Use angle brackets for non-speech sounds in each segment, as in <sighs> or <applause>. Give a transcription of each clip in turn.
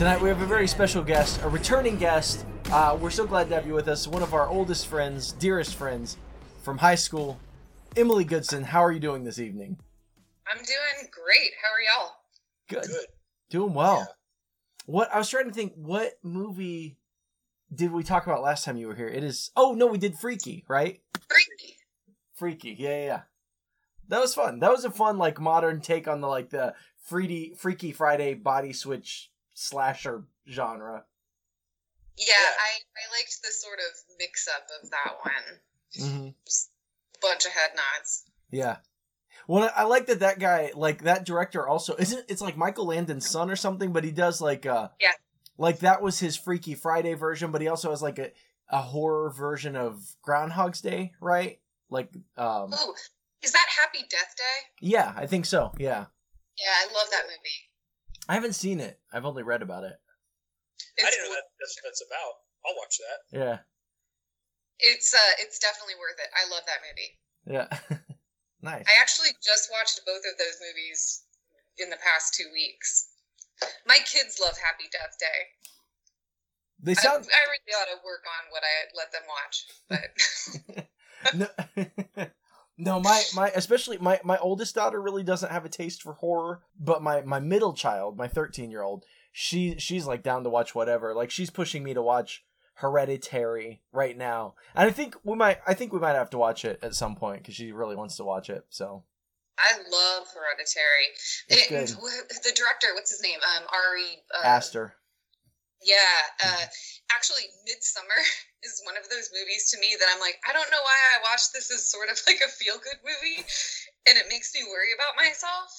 Cannon. Tonight we have a very special guest, a returning guest. Uh, we're so glad to have you with us. One of our oldest friends, dearest friends from high school, Emily Goodson. How are you doing this evening? I'm doing great. How are y'all? Good. Good. Doing well. What I was trying to think, what movie did we talk about last time you were here? It is. Oh no, we did Freaky, right? Freaky. Freaky. Yeah, yeah. yeah. That was fun. That was a fun, like, modern take on the like the Freaky Freaky Friday body switch slasher genre. Yeah, Yeah. I, I liked the sort of mix up of that one. Mm-hmm. Just bunch of head nods. Yeah. Well, I like that that guy, like that director, also isn't. It's like Michael Landon's son or something, but he does like uh Yeah. like that was his Freaky Friday version, but he also has like a a horror version of Groundhog's Day, right? Like, um, Oh, is that Happy Death Day? yeah, I think so. Yeah, Yeah, I love that movie. I haven't seen it. I've only read about it. It's, I didn't know that, that's what that's about. I'll watch that. Yeah, It's uh, it's definitely worth it. I love that movie. yeah, <laughs> nice. I actually just watched both of those movies in the past two weeks. My kids love Happy Death Day. They I, sound I really ought to work on what I let them watch, but <laughs> no, <laughs> no, my my especially my my oldest daughter really doesn't have a taste for horror, but my my middle child, my 13-year-old, she she's like down to watch whatever. Like she's pushing me to watch Hereditary right now. And I think we might I think we might have to watch it at some point cuz she really wants to watch it. So, I love Hereditary. It's And good. wh- the director, what's his name? Um, Ari. Uh, Aster. Yeah. Uh, actually, Midsommar <laughs> is one of those movies to me that I'm like, I don't know why I watch this as sort of <laughs> like a feel good movie, and it makes me worry about myself.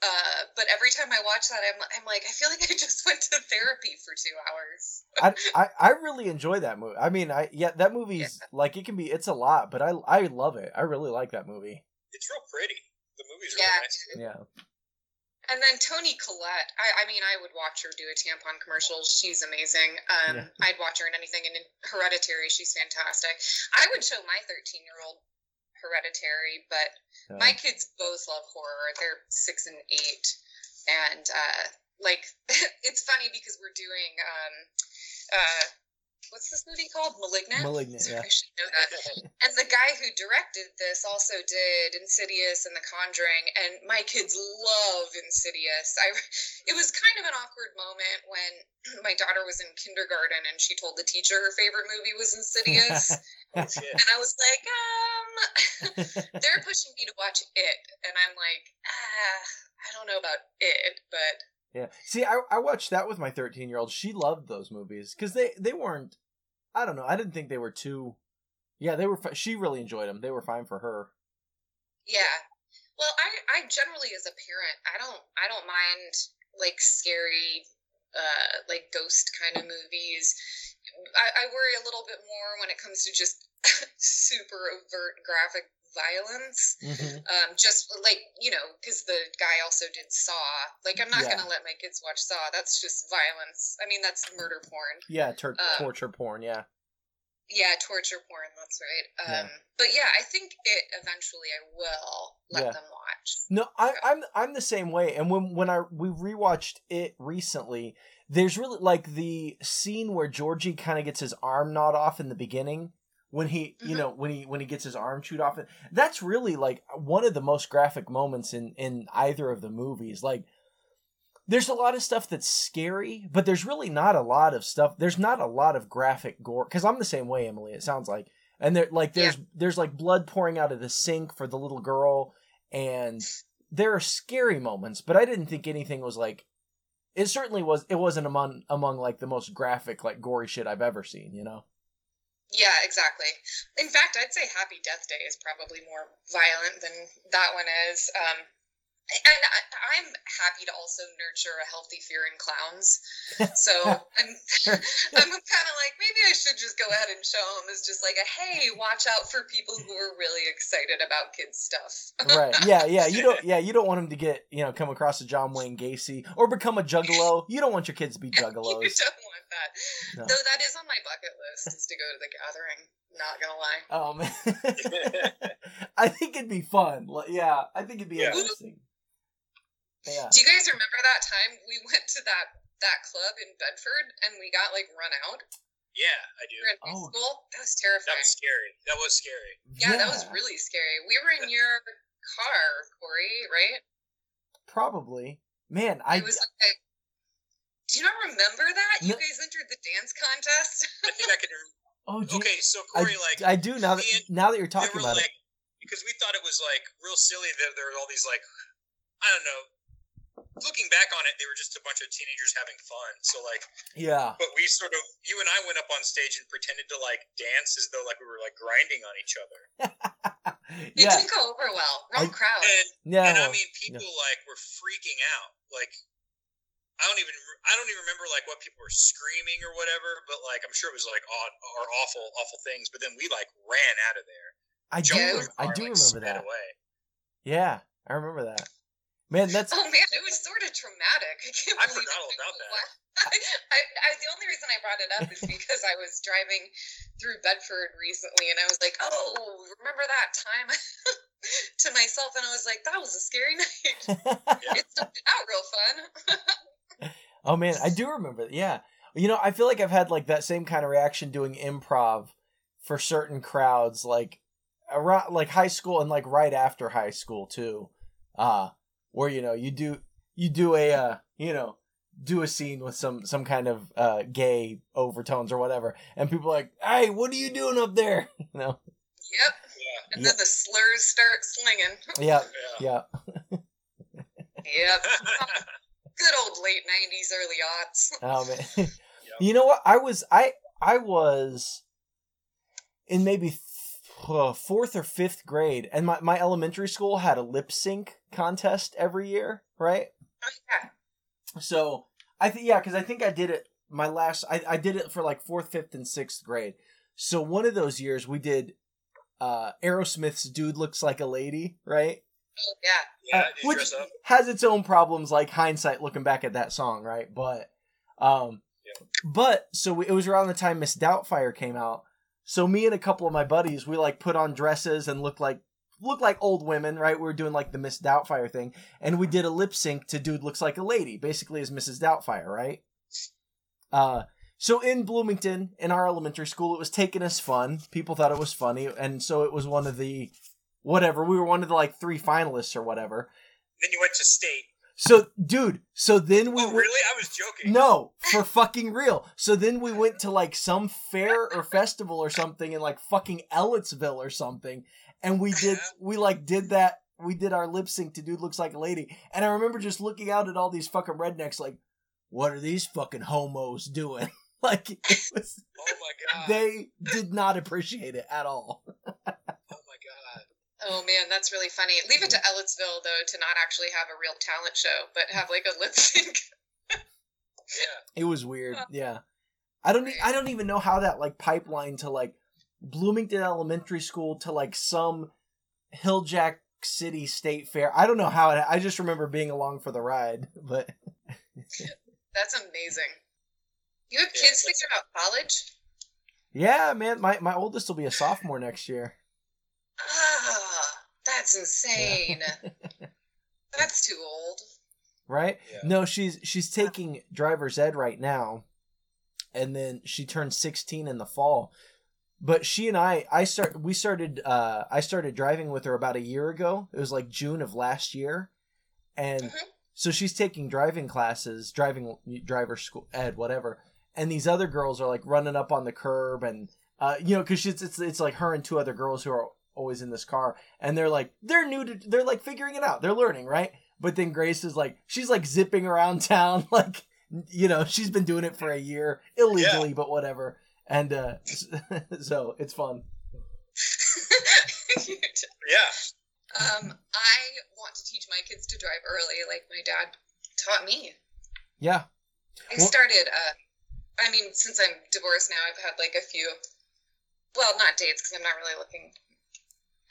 Uh, but every time I watch that, I'm, I'm like, I feel like I <laughs> just went to therapy for two hours. I, I I really enjoy that movie. I mean, I yeah, that movie's like it can be it's a lot, but I I love it. I really like that movie. It's real pretty. The movie's Yeah. really nice. Yeah. And then Toni Collette, I, I mean, I would watch her do a tampon commercial. She's amazing. Um, Yeah. I'd watch her in anything. And in Hereditary, she's fantastic. I would show my 13 year old Hereditary, but yeah. my kids both love horror. They're six and eight. And uh, like, <laughs> it's funny because we're doing, um, uh, what's this movie called? Malignant? Malignant, Sorry, yeah. I should know that. <laughs> And the guy who directed this also did Insidious and The Conjuring, and my kids love Insidious. I, it was kind of an awkward moment when <clears throat> my daughter was in kindergarten and she told the teacher her favorite movie was Insidious, <laughs> Oh, and I was like, um, <laughs> they're pushing me to watch it, and I'm like, ah, I don't know about it, but Yeah. See, I I watched that with my 13 year old. She loved those movies because they they weren't. I don't know. I didn't think they were too. Yeah, they were. She really enjoyed them. They were fine for her. Yeah. Well, I I generally as a parent, I don't I don't mind like scary uh like ghost kind of movies. I, I worry a little bit more when it comes to just <laughs> super overt graphic violence. hmm Um, just like you know, because the guy also did Saw. Like, I'm not Yeah. gonna let my kids watch Saw. That's just violence. I mean, that's murder porn. Yeah, Uh, torture porn. Yeah. Yeah, torture porn. That's right. Um, Yeah. but yeah, I think it eventually I will let Yeah. them watch. No, I, I'm I'm the same way. And when when I we rewatched it recently, there's really like the scene where Georgie kind of gets his arm gnawed off in the beginning when he you Mhm. know when he when he gets his arm chewed off. That's really like one of the most graphic moments in in either of the movies. Like there's a lot of stuff that's scary, but there's really not a lot of stuff. There's not a lot of graphic gore because I'm the same way, Emily. It sounds like, and there like there's there's like blood pouring out of the sink for the little girl, and there are scary moments, but I didn't think anything was like. It certainly was. It wasn't among among like the most graphic, like gory shit I've ever seen. You know. Yeah, exactly. In fact, I'd say Happy Death Day is probably more violent than that one is. Um, and I, I'm happy to also nurture a healthy fear in clowns. So <laughs> I'm, <laughs> I'm kind of like maybe I should just go ahead and show them as just like a hey, watch out for people who are really excited about kids stuff. right. Yeah. Yeah. You don't. <laughs> Yeah. You don't want them to get you know come across a John Wayne Gacy or become a juggalo. You don't want your kids to be you juggalos. Don't want that. No. Though that is on my bucket list is to go to the gathering. Not gonna lie. Oh man. <laughs> I think it'd be fun. Yeah. I think it'd be Yeah. interesting. Yeah. Do you guys remember that time we went to that that club in Bedford and we got like run out? yeah, I do. We were in high Oh. school. That was terrifying. That terrifying. was scary. That was scary. yeah, that was really scary. We were in your car, Corey, right? probably. Man, I it was like. Do you not remember that? You No. guys entered the dance contest. I think I could. <laughs> oh gee, Okay, so I, Corey, like, I do now that and- now that you're talking about like, it. because we thought it was like real silly that there were all these like, I don't know. Looking back on it, they were just a bunch of teenagers having fun. So like, Yeah. but we sort of, you and I went up on stage and pretended to like dance as though like we were like grinding on each other. <laughs> It yeah. didn't go over well. Wrong I- crowd. And Yeah. and I mean, people like were freaking out. Like, I don't even I don't even remember like what people were screaming or whatever. But like, I'm sure it was like odd or awful awful things. But then we like ran out of there. I do. jumped Yeah, in it the I do like, remember that. Away. Yeah, I remember that. Man, <laughs> that's Oh man, it was sort of traumatic. I can't I forgot all about <laughs> that. while. I, I, I, the only reason I brought it up is <laughs> because I was driving through Bedford recently, and I was like, "Oh, remember that time?" to myself, and I was like, "That was a scary night." it started out real fun. Oh man, I do remember. Yeah, you know, I feel like I've had like that same kind of reaction doing improv for certain crowds, like around like high school and like right after high school too, uh, where you know you do you do a uh, you know do a scene with some some kind of uh gay overtones or whatever, and people are like, hey, what are you doing up there? <laughs> You know? yep. Yeah. And Yeah. then the slurs start slinging. Yep. Yeah. yeah. <laughs> Yep. <laughs> Good old late '90s, early aughts. <laughs> Oh man. <laughs> You know what? I was I I was in maybe th- uh, fourth or fifth grade, and my, my elementary school had a lip sync contest every year, right? Oh, yeah. So I think yeah, because I think I did it my last. I I did it for like fourth, fifth, and sixth grade. So one of those years we did uh Aerosmith's "Dude Looks Like a Lady," right? Yeah. yeah. Uh, which has its own problems, like hindsight looking back at that song, right? But, um, Yeah. but so we, it was around the time Miss Doubtfire came out. So me and a couple of my buddies, we like put on dresses and looked like looked like old women, right? We were doing like the Miss Doubtfire thing, and we did a lip sync to "Dude Looks Like a Lady," basically as Mrs. Doubtfire, right? Uh, so in Bloomington, in our elementary school, it was taken as fun. People thought it was funny, and so it was one of the whatever. We were one of the like three finalists or whatever. Then you went to state. So, dude, so then we Oh, went- really? I was joking. No, for fucking real. So then we went to like some fair or festival or something in like fucking Ellettsville or something, and we did we like did that. We did our lip sync to "Dude Looks Like a Lady," and I remember just looking out at all these fucking rednecks like, "What are these fucking homos doing?" <laughs> like it was, Oh my god. they did not appreciate it at all. <laughs> oh my god. Man, that's really funny. Leave it to Ellettsville though to not actually have a real talent show, but have like a <laughs> lip sync. Yeah. It was weird. Yeah. I don't. I don't even know how that like pipeline to like Bloomington Elementary School to like some Hilljack City State Fair. I don't know how it. I just remember being along for the ride, <laughs> but That's amazing. You have kids that's- thinking about college? yeah, man, my my oldest will be a sophomore next year. Ah, <sighs> that's insane. <laughs> That's too old. right? Yeah. No, she's she's taking driver's ed right now, and then she turns sixteen in the fall. But she and I, I start we started uh I started driving with her about a year ago. It was like June of last year, and Mhm. so she's taking driving classes, driving driver school ed, whatever. And these other girls are like running up on the curb, and uh, you know, because it's, it's it's like her and two other girls who are always in this car, and they're like they're new to they're like figuring it out, they're learning, right? But then Grace is like she's like zipping around <laughs> town, like you know she's been doing it for a year illegally, but whatever. And uh, <laughs> so it's fun. <laughs> Yeah. um, I want to teach my kids to drive early, like my dad taught me. Yeah, I Well- started. Uh, I mean, since I'm divorced now, I've had like a few. Well, not dates because I'm not really looking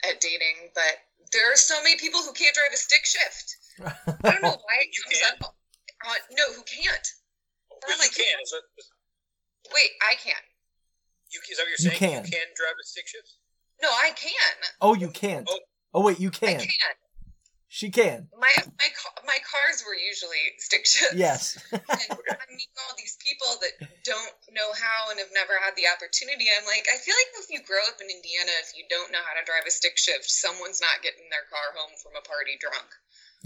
at dating, but there are so many people who can't drive a stick shift. I don't know <laughs> why it comes can't? up. Uh, no, who can't? But I'm you can. Is that, is Wait, I can. you, is that what you're You can. You can drive a stick shift? No, I can. Oh, you can't. Oh. Oh wait, you I can. Can. She can. My my my cars were usually stick shifts. Yes. <laughs> and I'm meeting all these people that don't know how and have never had the opportunity. I'm like, I feel like if you grow up in Indiana, if you don't know how to drive a stick shift, someone's not getting their car home from a party drunk.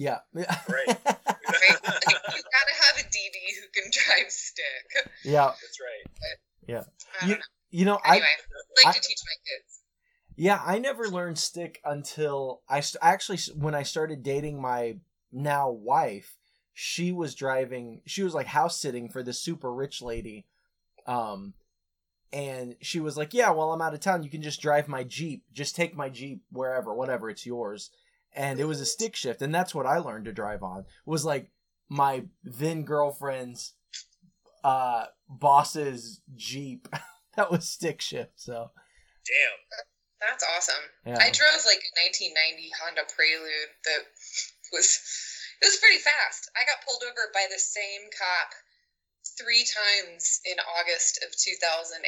yeah. <laughs> Right. Right? like, you gotta have a DD who can drive stick. yeah. That's right. I don't You, know. you know, I Anyway, I'd like I- to teach my kids. Yeah, I never learned stick until I st- actually when I started dating my now wife. She was driving. She was like house sitting for this super rich lady, um, and she was like, "Yeah, while I'm out of town, you can just drive my jeep. Just take my jeep wherever, whatever. It's yours." And it was a stick shift, and that's what I learned to drive on. Was like my then girlfriend's uh boss's jeep. <laughs> that was stick shift. So Damn. That's awesome. yeah. I drove like a 1990 Honda Prelude that was it was pretty fast. I got pulled over by the same cop three times in August of 2008,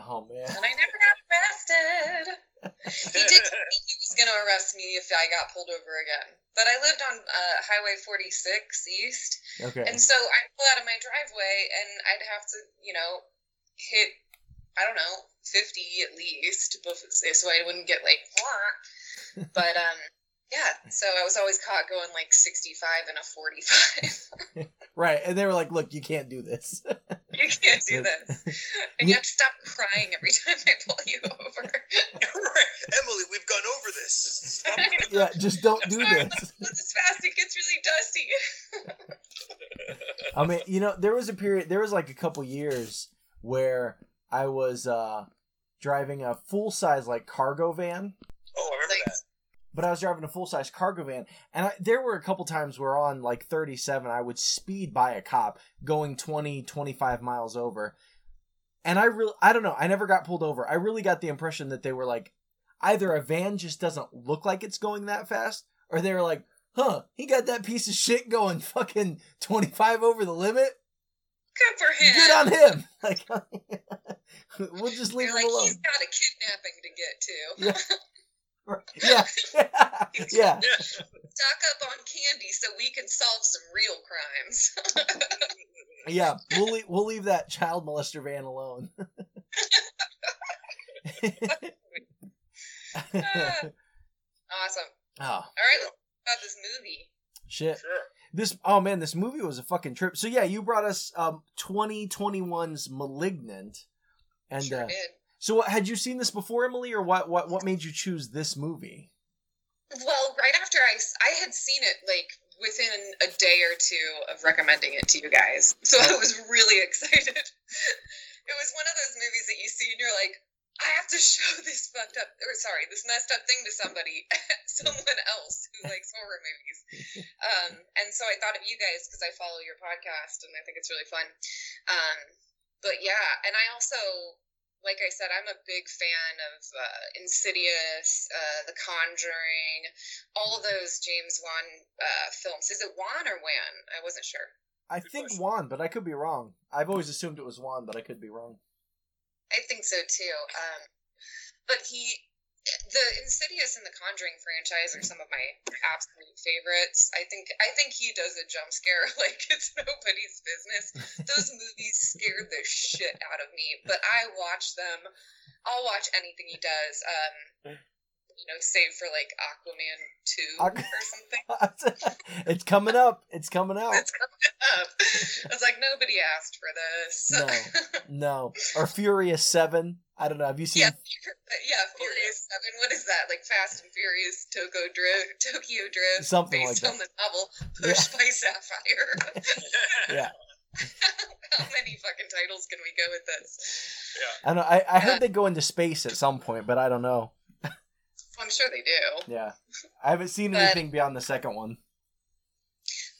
oh man. and I never got arrested. He did tell me he was going to arrest me if I got pulled over again, but I lived on uh, Highway 46 East, Okay. and so I'd pull out of my driveway and I'd have to, you know, hit, I don't know, 50 at least, before, so I wouldn't get like, "Wah." <laughs> but um, yeah, so I was always caught going like 65 and a 45. <laughs> Right, and they were like, "Look, you can't do this." <laughs> you can't do this. And you have to stop crying every time I pull you over. right. Emily, we've gone over this. Stop. yeah, just don't do Sorry, this. let's go this fast. It gets really dusty. I mean, you know, there was a period, there was like a couple years where I was uh driving a full size like cargo van, Oh, I remember Like, that. but I was driving a full size cargo van, and I, there were a couple times where on like 37, I would speed by a cop going 20, 25 miles over, and I really, I don't know, I never got pulled over. I really got the impression that they were like, either a van just doesn't look like it's going that fast, or they were like, huh, he got that piece of shit going fucking 25 over the limit. Good for him. Good on him. <laughs> Like, <laughs> we'll just leave You're him like, alone. he's got a kidnapping to get to. Yeah. <laughs> yeah, yeah. Yeah. Stock up on candy so we can solve some real crimes. Yeah, we'll leave, we'll leave that child molester van alone. Ah, awesome. oh All right, let's talk about this movie. shit! Sure. This oh man, this movie was a fucking trip. So yeah, you brought us um 2021's *Malignant*, and Sure uh, did. so what, had you seen this before, Emily, or what? What what made you choose this movie? Well, right after I I had seen it like within a day or two of recommending it to you guys. So I was really <laughs> excited. it was one of those movies that you see and you're like, I have to show <laughs> this fucked up, or sorry, this messed up thing to somebody, <laughs> someone else who likes horror movies. Um, and so I thought of you guys because I follow your podcast and I think it's really fun. Um, but yeah, and I also like I said, I'm a big fan of uh, Insidious, uh, The Conjuring, all of those James Wan uh, films. Is it Wan or Wan? I wasn't sure. I Good think question. Juan, but I could be wrong. I've always assumed it was Wan, but I could be wrong. I think so too. Um, but he, the Insidious and the Conjuring franchise are some of my absolute favorites. I think I think he does a jump scare <laughs> like it's nobody's business. Those <laughs> movies scared the shit out of me, but I watch them. I'll watch anything he does. Um, you know, save for like Aquaman two <laughs> Aqu- or something. <laughs> it's coming up. It's coming out. It's coming up. I was like, nobody asked for this. No. <laughs> No. Or Furious 7. I don't know. Have you seen Yeah, yeah, Furious Seven. What is that? Like Fast and Furious, Tokyo Drift, Tokyo Drift, Something like based that. on the novel Pushed by Sapphire. Yeah. How many fucking titles can we go with this? Yeah. I don't know. I, I heard uh, they go into space at some point, but I don't know. I'm sure they do. Yeah. I haven't seen But- anything beyond the second one.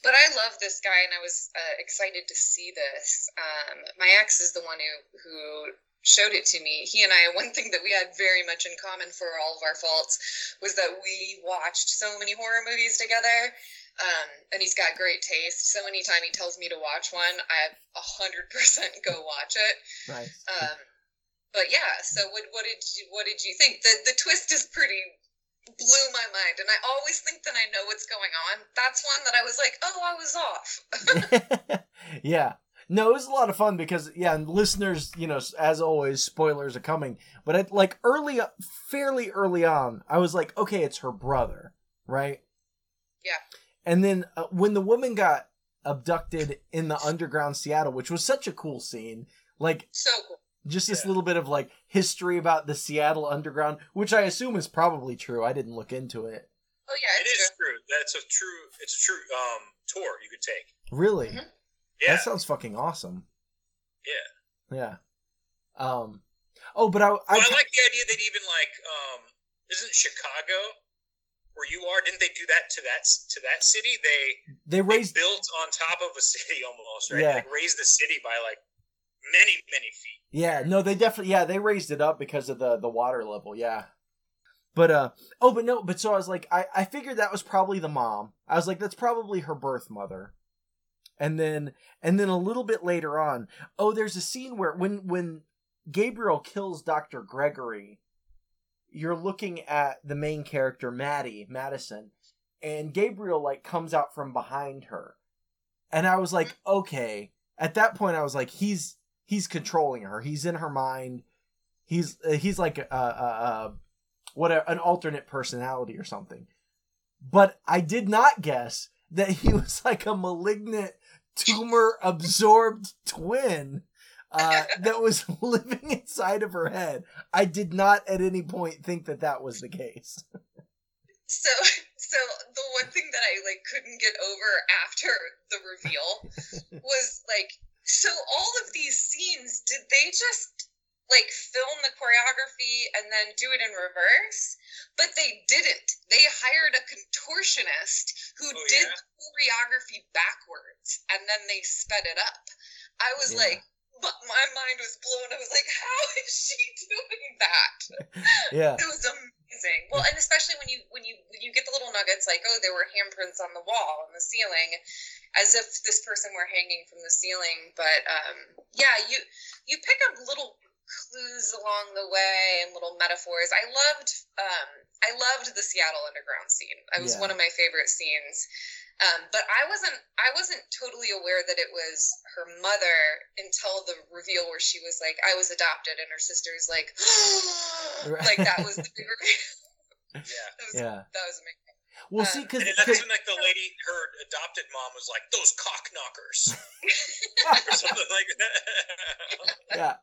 But I love this guy, and I was uh, excited to see this. Um, my ex is the one who who showed it to me. He and I, <laughs> one thing that we had very much in common for all of our faults was that we watched so many horror movies together. Um, and he's got great taste. So anytime he tells me to watch one, I a hundred percent go watch it. Nice. Um, but yeah, so what what did you what did you think? The the twist is pretty blew my mind, and I always think that I know what's going on. That's one that I was like, oh, I was off. <laughs> yeah. No, it was a lot of fun because yeah, and listeners, you know, as always, spoilers are coming. But at, like early, fairly early on, I was like, okay, it's her brother, right? Yeah. And then uh, when the woman got abducted in the underground Seattle, which was such a cool scene, like so cool. Just this Yeah. little bit of like history about the Seattle underground, which I assume is probably true. I didn't look into it. Oh yeah, It it's true. true. That's a true. It's a true um tour you could take. Really? Mhm. Yeah. That sounds fucking awesome. Yeah. Yeah. Um. Oh, but I, I, Well, I like the idea that even like um isn't Chicago where you are? Didn't they do that to that to that city? They they they raised built on top of a city <laughs> almost, right? Yeah. Like raised the city by like many many feet. Yeah, no, they definitely yeah, they raised it up because of the the water level, yeah. But uh oh, but no, but so I was like I I figured that was probably the mom. I was like that's probably her birth mother. And then and then a little bit later on, oh there's a scene where when when Gabriel kills Dr. Gregory, you're looking at the main character Maddie, Madison, and Gabriel like comes out from behind her. And I was like, okay, at that point I was like he's he's controlling her. He's in her mind. He's uh, he's like a, a, a what a, an alternate personality or something. But I did not guess that he <laughs> was like a malignant tumor absorbed twin uh, that was <laughs> living inside of her head. I did not at any point think that that was the case. <laughs> So, so the one thing that I like couldn't get over after the reveal was like, so all of these scenes, did they just like film the choreography and then do it in reverse? But they didn't. They hired a contortionist who Oh, did yeah? the choreography backwards and then they sped it up. I was Yeah. like, but my mind was blown. I was like, how is she doing that? <laughs> Yeah. It was amazing. Well, and especially when you when you when you get the little nuggets like, oh, there were handprints on the wall and the ceiling, as if this person were hanging from the ceiling. But um, yeah, you you pick up little clues along the way and little metaphors. I loved um, I loved the Seattle Underground scene. It was Yeah. one of my favorite scenes. Um, but I wasn't I wasn't totally aware that it was her mother until the reveal where she was like, I was adopted, and her sister's like, <gasps> like that was the big <laughs> reveal. <laughs> Yeah. That was, Yeah. that was amazing. Well, Uh, see, because And that's when like the lady, her adopted mom was like, "Those cock knockers," <laughs> or something like that. <laughs> yeah,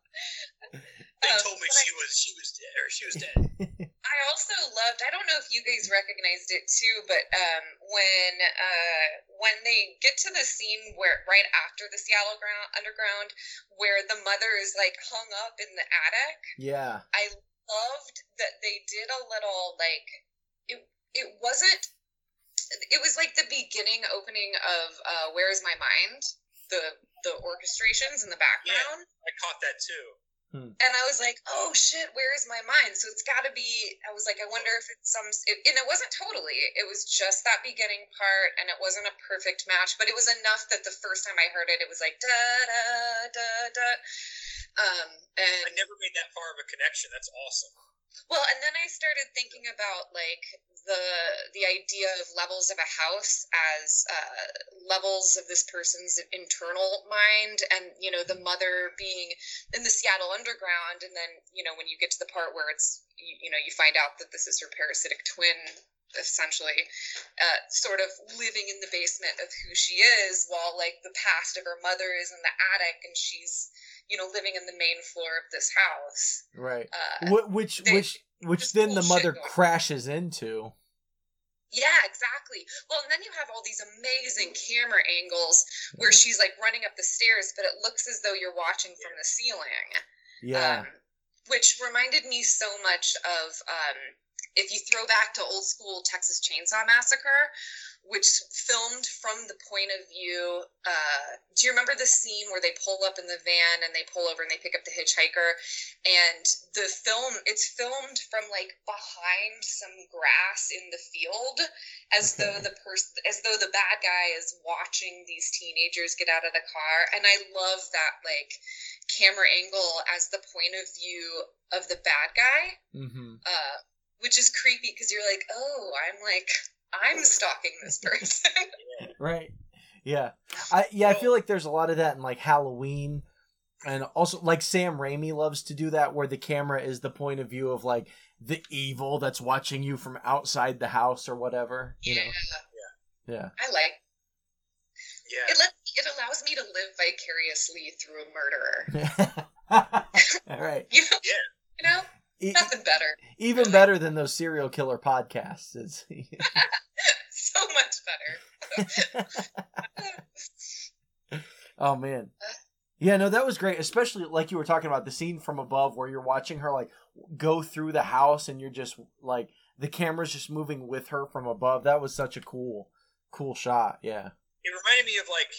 they Um, told me but she was she was dead or she was dead. <laughs> I also loved. I don't know if you guys recognized it too, but um, when uh, when they get to the scene where right after the Seattle ground, Underground, where the mother is like hung up in the attic, yeah, I loved that they did a little like it. It wasn't. It was like the beginning opening of uh, "Where Is My Mind," the the orchestrations in the background. Yeah, I caught that too. Hmm. And I was like, oh shit, where is my mind? So it's got to be. I was like, I wonder if it's some. It, and it wasn't totally. It was just that beginning part, and it wasn't a perfect match, but it was enough that the first time I heard it, it was like da da da da. Um, and I never made that far of a connection. That's awesome. Well, and then I started thinking about like the the idea of levels of a house as uh, levels of this person's internal mind, and you know the mother being in the Seattle underground, and then you know when you get to the part where it's you, you know you find out that this is her parasitic twin essentially uh, sort of living in the basement of who she is while like the past of her mother is in the attic and she's you know living in the main floor of this house Right. uh, which they- which which then the mother crashes into. Yeah, exactly. Well, and then you have all these amazing camera angles where she's like running up the stairs, but it looks as though you're watching from the ceiling. Yeah. Um, which reminded me so much of um, if you throw back to old school Texas Chainsaw Massacre, which filmed from the point of view. Uh, do you remember the scene where they pull up in the van and they pull over and they pick up the hitchhiker? And the film, it's filmed from like behind some grass in the field, as though the person, as though the bad guy is watching these teenagers get out of the car. And I love that like camera angle as the point of view of the bad guy mm-hmm. uh, which is creepy because you're like, oh, I'm like, I'm stalking this person. <laughs> Right. Yeah. I yeah, I feel like there's a lot of that in like Halloween and also like Sam Raimi loves to do that where the camera is the point of view of like the evil that's watching you from outside the house or whatever, you know. Yeah. Yeah. I like Yeah. it. Let it allows me to live vicariously through a murderer. <laughs> All right. <laughs> You know, Yeah. you know, nothing better. even better than those serial killer podcasts is <laughs> So much better. <laughs> Oh man. Yeah, no, that was great. Especially like you were talking about the scene from above where you're watching her like go through the house and you're just like the camera's just moving with her from above. That was such a cool cool shot. Yeah. It reminded me of like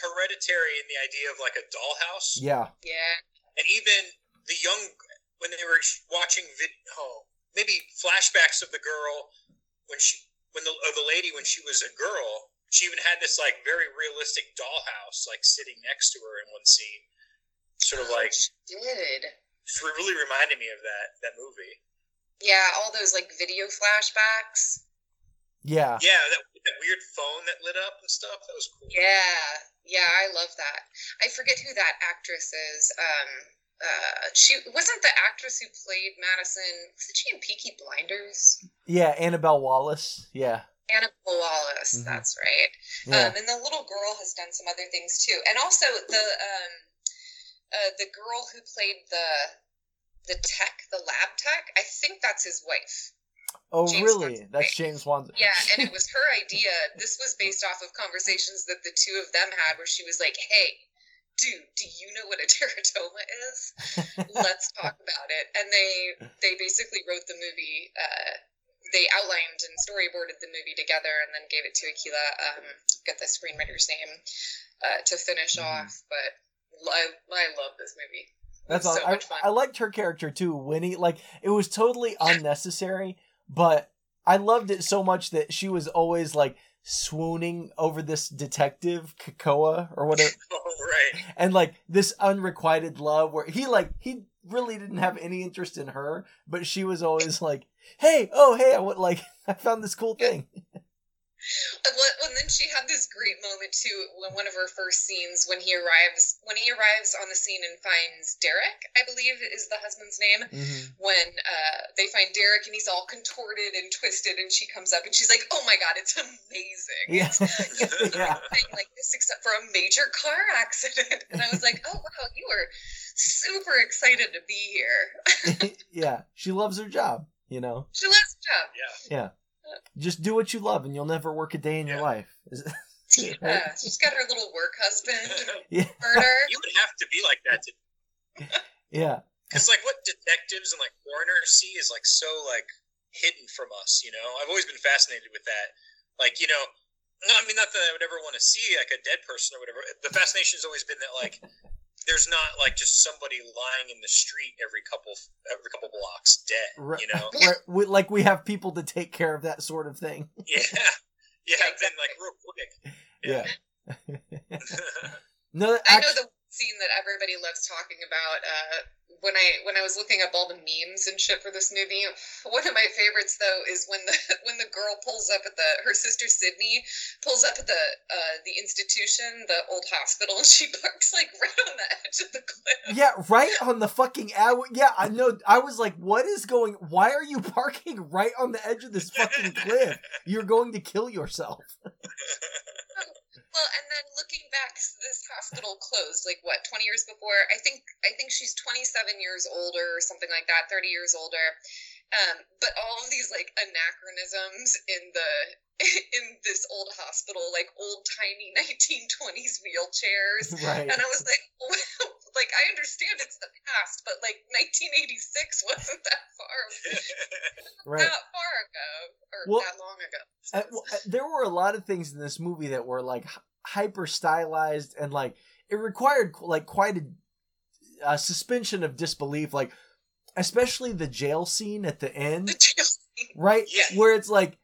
Hereditary and the idea of like a dollhouse, Yeah. Yeah. and even the young when they were watching vid, oh, maybe flashbacks of the girl when she when the of the lady when she was a girl. She even had this like very realistic dollhouse like sitting next to her in one scene, sort of like She did. it really reminded me of that that movie. Yeah, all those like video flashbacks. Yeah. Yeah, that, that weird phone that lit up and stuff. That was cool. Yeah, yeah, I love that. I forget who that actress is. Um, uh, she wasn't the actress who played Madison. Wasn't she in Peaky Blinders? Yeah, Annabelle Wallis. Yeah. Annabelle Wallis. Mhm. That's right. Yeah. Um, and the little girl has done some other things too. And also the um, uh, the girl who played the the tech, the lab tech. I think that's his wife. oh, James really? That's. James Wan. Yeah, and it <laughs> was her idea. This was based off of conversations that the two of them had, where she was like, "Hey, dude, do you know what a <laughs> teratoma is? Let's talk about it." And they they basically wrote the movie. Uh, they outlined and storyboarded the movie together, and then gave it to Akela. Um, get the screenwriter's name uh, to finish Mhm. off. But I, I love this movie. That's all. so I, much fun. I liked her character too, Winnie. Like it was totally unnecessary, but I loved it so much that she was always like swooning over this detective Kekoa or whatever, <laughs> Oh, right. and like this unrequited love where he like he really didn't have any interest in her, but she was always like, "Hey, oh hey, I would like <laughs> I found this cool thing." And And then she had this great moment too when one of her first scenes when he arrives when he arrives on the scene and finds Derek, I believe is the husband's name. Mhm. When uh, they find Derek and he's all contorted and twisted, and she comes up and she's like, "Oh my god, it's amazing! Yeah, It's <laughs> yeah, nothing like this except for a major car accident." And I was like, "Oh wow, you were super excited to be here." <laughs> yeah. She loves her job, you know. she loves the job. Yeah. Just do what you love, and you'll never work a day in your life. <laughs> Yeah, she's got her little work husband, <laughs> yeah, murder. you would have to be like that to <laughs> yeah. Because like what detectives and like coroners see is like so like hidden from us, you know. I've always been fascinated with that. Like you know, no, I mean not that I would ever want to see like a dead person or whatever. The fascination has always been that like there's not like just somebody lying in the street every couple every couple blocks dead. Right. You know? <laughs> Right, we, like we have people to take care of that sort of thing. <laughs> yeah, yeah. Then like real quick. Yeah. <laughs> no, I act- know the scene that everybody loves talking about. Uh, when I when I was looking up all the memes and shit for this movie, <laughs> one of my favorites though is when the <laughs> when the girl pulls up at the her sister Sydney pulls up at the uh, the institution, the old hospital, <laughs> and she parks like right on the edge of the cliff. yeah, right on the fucking hour. Yeah, I know. I was like, what is going? Why are you parking right on the edge of this fucking cliff? You're going to kill yourself. Well, and then looking back, this hospital closed like what twenty years before. I think I think she's twenty seven years older or something like that, thirty years older. Um, but all of these like anachronisms in the <laughs> in this old hospital, like old timey <laughs> nineteen twenties wheelchairs, <laughs> Right. and I was like, like I understand it's the past, but like nineteen eighty six wasn't that far Right. that far ago or Well, that long ago. Uh, well, uh, there were a lot of things in this movie that were like hyper stylized and like it required like quite a, a suspension of disbelief like especially the jail scene at the end right Yeah. where it's like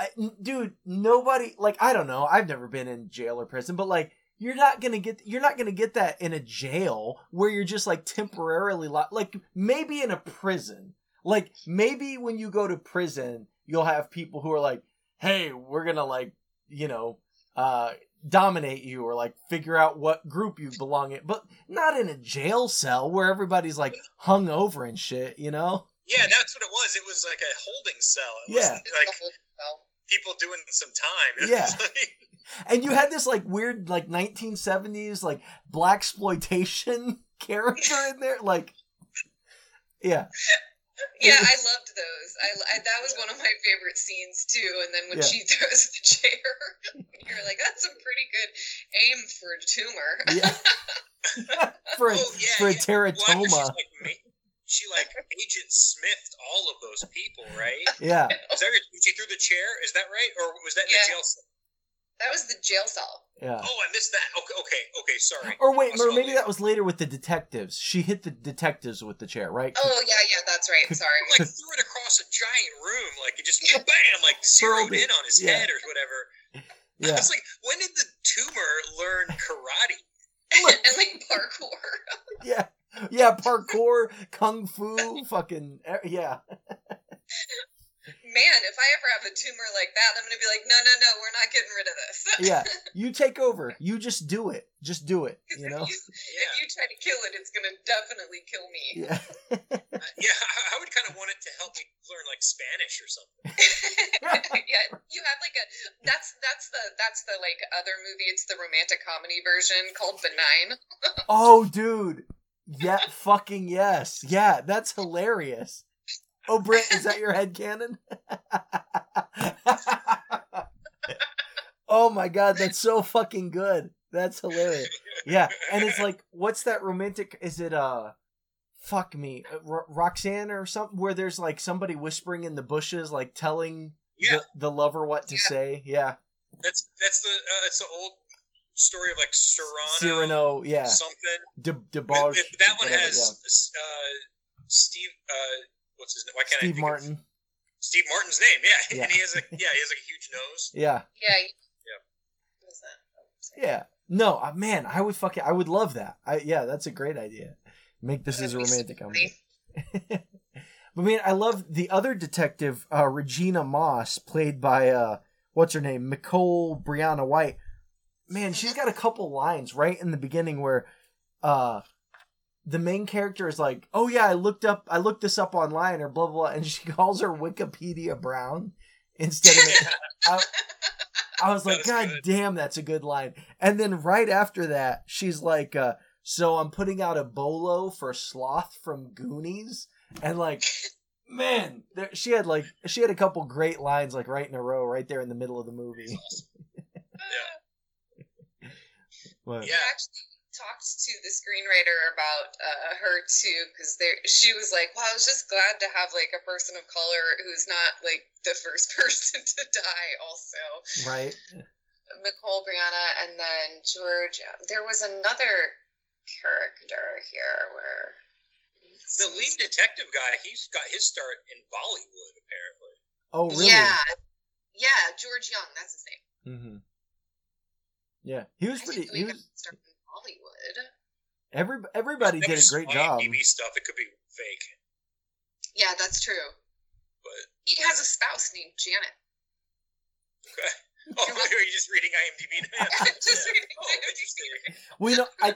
I, n- dude nobody like i don't know i've never been in jail or prison but like you're not gonna get you're not gonna get that in a jail where you're just like temporarily lo- like maybe in a prison like maybe when you go to prison you'll have people who are like hey we're gonna like you know uh dominate you or like figure out what group you belong in but not in a jail cell where everybody's like hung over and shit you know yeah, that's what it was. It was like a holding cell. It Yeah. like the whole well, people doing some time. <laughs> Yeah. like- and you had this like weird like 1970s like blaxploitation <laughs> character in there like yeah Yeah, I loved those. I, I that was one of my favorite scenes too. And then when Yeah. she <laughs> throws the chair, you're like, "That's a pretty good aim for a tumor." yeah for a, Oh, yeah, for a yeah. Teratoma she's like, ma- she like <laughs> Agent Smith all of those people, right? <laughs> yeah Is that right? She threw the chair? Is that right? Or was that in Yeah. the jail cell? That was the jail cell. yeah Oh, I missed that. Okay, okay, okay. Sorry. or wait or maybe that was later with the detectives she hit the detectives with the chair right Oh yeah, yeah, that's right. <laughs> Sorry. like threw it across a giant room, like it just bam, like zeroed in on his Yeah. head or whatever. I yeah was like, when did the tumor learn karate? and like parkour. yeah <laughs> yeah parkour kung fu fucking yeah Man, if I ever have a tumor like that, I'm gonna be like, no, no, no, we're not getting rid of this. <laughs> yeah you take over you just do it just do it you know if, you, if you try to kill it, it's gonna definitely kill me. yeah uh, Yeah, I, I would kind of want it to help me learn like Spanish or something. <laughs> yeah, you have like a that's that's the that's the like other movie. It's the romantic comedy version called Benign. Oh, dude. Yeah, fucking yes. Yeah, that's hilarious. Oh, Brent, is that your head cannon? <laughs> oh my god, that's so fucking good. That's hilarious. Yeah, and it's like, what's that romantic? Is it uh, fuck me, uh, Ro- Roxanne or something? Where there's like somebody whispering in the bushes, like telling Yeah, the, the lover what to Yeah. say. Yeah, that's that's the uh, it's the old story of like Serrano, Cyrano. Yeah, something. De- But- Debauch. but that one whatever, has uh, Steve. Uh, what's his name? Why can't I Steve think of- Martin. Steve Martin's name, yeah. <laughs> Yeah. and he has a yeah, he has like a huge nose. Yeah. Yeah. Yeah. What was that? Yeah. No, uh, man, I would fucking, I would love that. I yeah, that's a great idea. Make this as a That'd be romantic so comedy. <laughs> but man, I love the other detective, uh, Regina Moss, played by uh, what's her name, Nicole Briana White. Man, she's got a couple lines right in the beginning where, uh, the main character is like, "Oh yeah, I looked up, I looked this up online," or blah blah, blah and she <laughs> calls her Wikipedia Brown instead of. <laughs> I, I was like, God good. damn, that's a good line. And then right after that, she's like, uh, so I'm putting out a bolo for Sloth from Goonies. And like, man, there, she had like, she had a couple great lines like right in a row, right there in the middle of the movie. But- Yeah. I actually talked to the screenwriter about uh, her too because there she was like, "Well, I was just glad to have like a person of color who's not like the first <laughs> person to die." Also, Right? Nicole Briana, and then George. There was another character here where The lead detective guy, he's got his start in Bollywood, apparently. Oh, really? Yeah. Yeah, George Young, that's his name. Mm-hmm. Yeah, he was I pretty. didn't He he was his start in Bollywood. every everybody Maybe did a great job. IMDb stuff. It could be fake, Yeah, that's true. but He has a spouse named Janet. okay. <laughs> Oh, <laughs> are you just reading IMDb now? <laughs> Just reading Oh, IMDb. Well, you know, I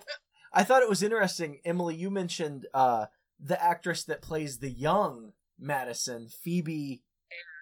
I thought it was interesting, Emily. You mentioned uh, the actress that plays the young Madison, Phoebe,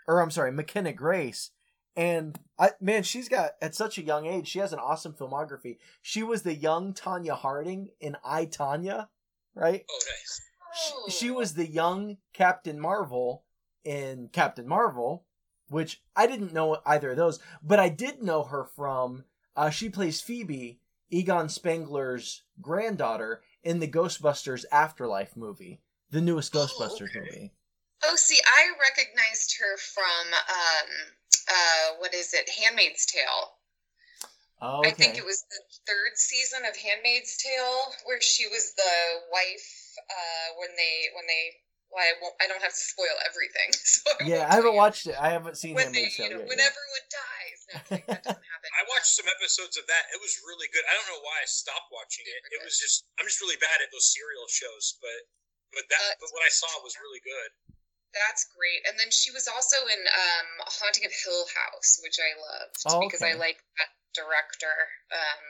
or I'm sorry, McKenna Grace, and I man, she's got at such a young age, she has an awesome filmography. She was the young Tonya Harding in I Tonya, right? Oh, nice. Oh. She, she was the young Captain Marvel in Captain Marvel, which I didn't know either of those, but I did know her from. Uh, she plays Phoebe, Egon Spengler's granddaughter, in the Ghostbusters Afterlife movie, the newest Oh, Ghostbusters okay. movie. Oh, see, I recognized her from um, uh, what is it, Handmaid's Tale. Oh, I think it was the third season of Handmaid's Tale where she was the wife uh, when they when they. Well, I won't. I don't have to spoil everything. <laughs> So I Yeah, I haven't watched it. I haven't seen when they, Handmaid's you Tale know, yet. when yeah. everyone dies. No, I'm that doesn't happen. <laughs> I watched some episodes of that. It was really good. I don't know why I stopped watching it. It was just I'm just really bad at those serial shows, but but that Uh, but what I saw was really good. That's great. And then she was also in um, Haunting of Hill House, which I loved Oh, because I like that director, um,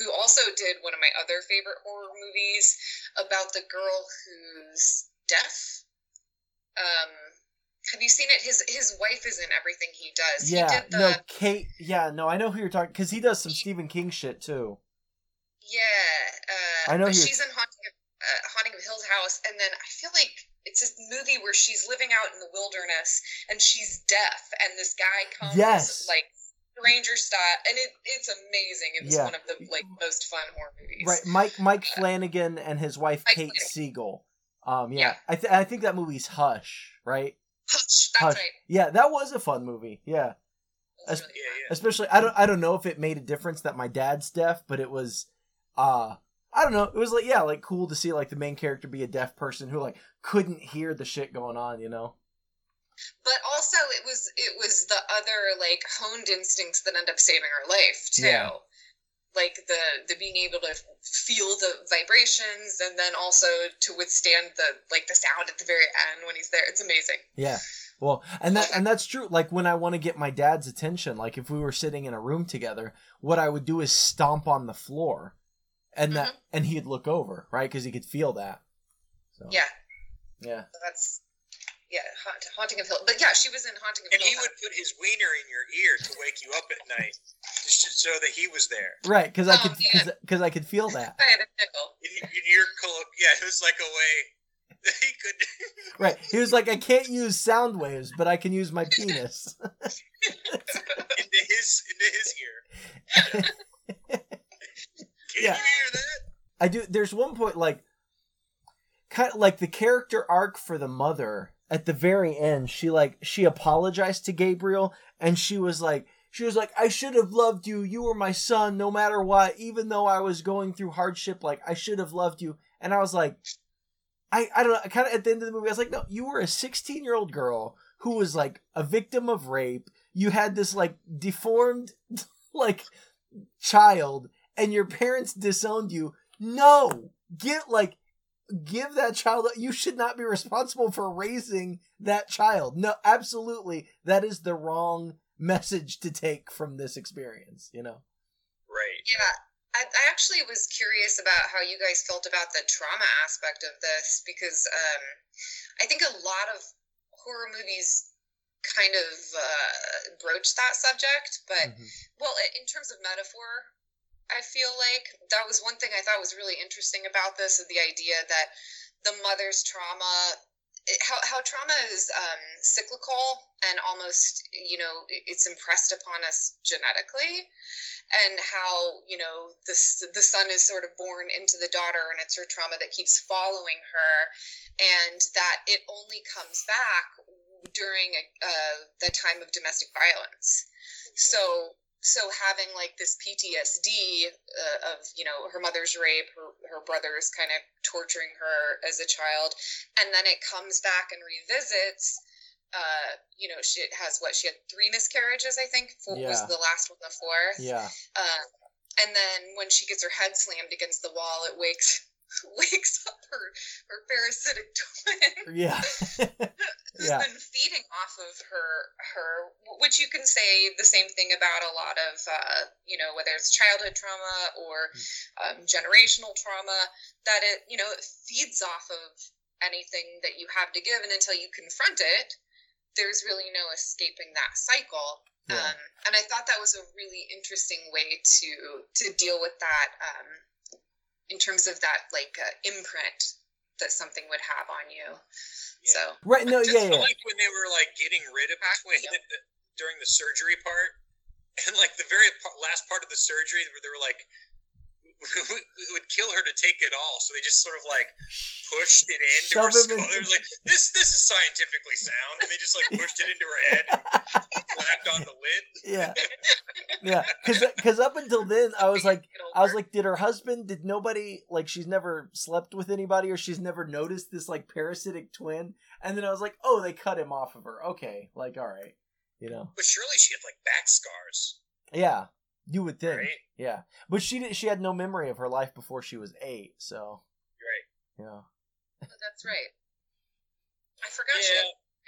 who also did one of my other favorite horror movies about the girl who's deaf. Um, have you seen it? His his wife is in everything he does. Yeah, he did the no, Kate. Yeah, no, I know who you're talking because he does some Stephen King shit too. yeah. Uh, I know but she's in Haunting of, uh, Haunting of Hill House, and then I feel like it's this movie where she's living out in the wilderness and she's deaf, and this guy comes Yes. like stranger style, and it it's amazing. It was Yeah. one of the like most fun horror movies. Right, Mike Mike Flanagan and his wife Mike Kate Flanagan. Siegel. Um, yeah, Yeah. I th- I think that movie's Hush, right? Hush, that's Hush. right. Yeah, that was a fun movie. Yeah, really Yeah, yeah. especially I don't I don't know if it made a difference that my dad's deaf, but it was, uh, I don't know. It was like yeah, like cool to see like the main character be a deaf person who like couldn't hear the shit going on. You know? but also it was it was the other like honed instincts that end up saving her life too Yeah. like the the being able to feel the vibrations and then also to withstand the like the sound at the very end when he's there it's amazing Yeah. Well, and that and that's true. Like when I want to get my dad's attention, like if we were sitting in a room together, what I would do is stomp on the floor, and that mm-hmm. and he'd look over, right? Because he could feel that. So, yeah Yeah. so that's yeah haunt, haunting of hill but yeah she was in haunting of And hill And he would put his wiener in your ear to wake you up at night, just so that he was there. Right. Because I Oh, could because I could feel that. I had a nickel In, in your collo- yeah, it was like a way that he could. <laughs> Right. He was like, I can't use sound waves, but I can use my penis. <laughs> into his into his ear. <laughs> Can Yeah. you hear that? I do. There's one point like, kind of like the character arc for the mother at the very end. She like she apologized to Gabriel, and she was like, she was like, I should have loved you. You were my son, no matter what. Even though I was going through hardship, like I should have loved you. And I was like, I I don't know. I Kind of at the end of the movie, I was like, no, you were a 16 year old girl who was like a victim of rape. You had this like deformed <laughs> like child, and your parents disowned you no get like give that child you should not be responsible for raising that child. No absolutely. That is the wrong message to take from this experience you know? Right. Yeah, I, I actually was curious about how you guys felt about the trauma aspect of this because um, I think a lot of horror movies kind of uh, broach that subject, but Mhm. well, in terms of metaphor, I feel like that was one thing I thought was really interesting about this is the idea that the mother's trauma it- how, how trauma is um, cyclical and almost you know it's impressed upon us genetically and how you know the the son is sort of born into the daughter and it's her trauma that keeps following her and that it only comes back during a, uh, the time of domestic violence. So so having like this PTSD uh, of you know her mother's rape, her her brother's kind of torturing her as a child, and then it comes back and revisits. Uh, you know, she has what she had three miscarriages, I think. Four Yeah. was the last one, the fourth. Yeah. Uh, and then when she gets her head slammed against the wall, it wakes <laughs> wakes up her her parasitic twin <laughs> Yeah. who's <laughs> Yeah. been feeding off of her her which you can say the same thing about a lot of uh, you know whether it's childhood trauma or um, generational trauma that it you know it feeds off of anything that you have to give and until you confront it there's really no escaping that cycle Yeah. um, and i thought that was a really interesting way to to deal with that um, in terms of that like uh, imprint that something would have on you so Right. No. Yeah. Yeah. like when they were like getting rid of the twin Yeah. during the surgery part, <laughs> and like the very last part of the surgery where they were like, it would kill her to take it all, so they just sort of like pushed it into her Shove him skull. They were like, this this is scientifically sound, and they just like pushed it into her head, and slapped on the lid. Yeah. Yeah. Because because up until then I was like I was like, did her husband? Did nobody like? She's never slept with anybody, or she's never noticed this like parasitic twin. And then I was like, oh, they cut him off of her. Okay, like all right, you know, But surely she had like back scars, yeah, you would think, right? yeah. But she did. She had no memory of her life before she was eight, so Right. yeah, Oh, that's right. I forgot she Yeah.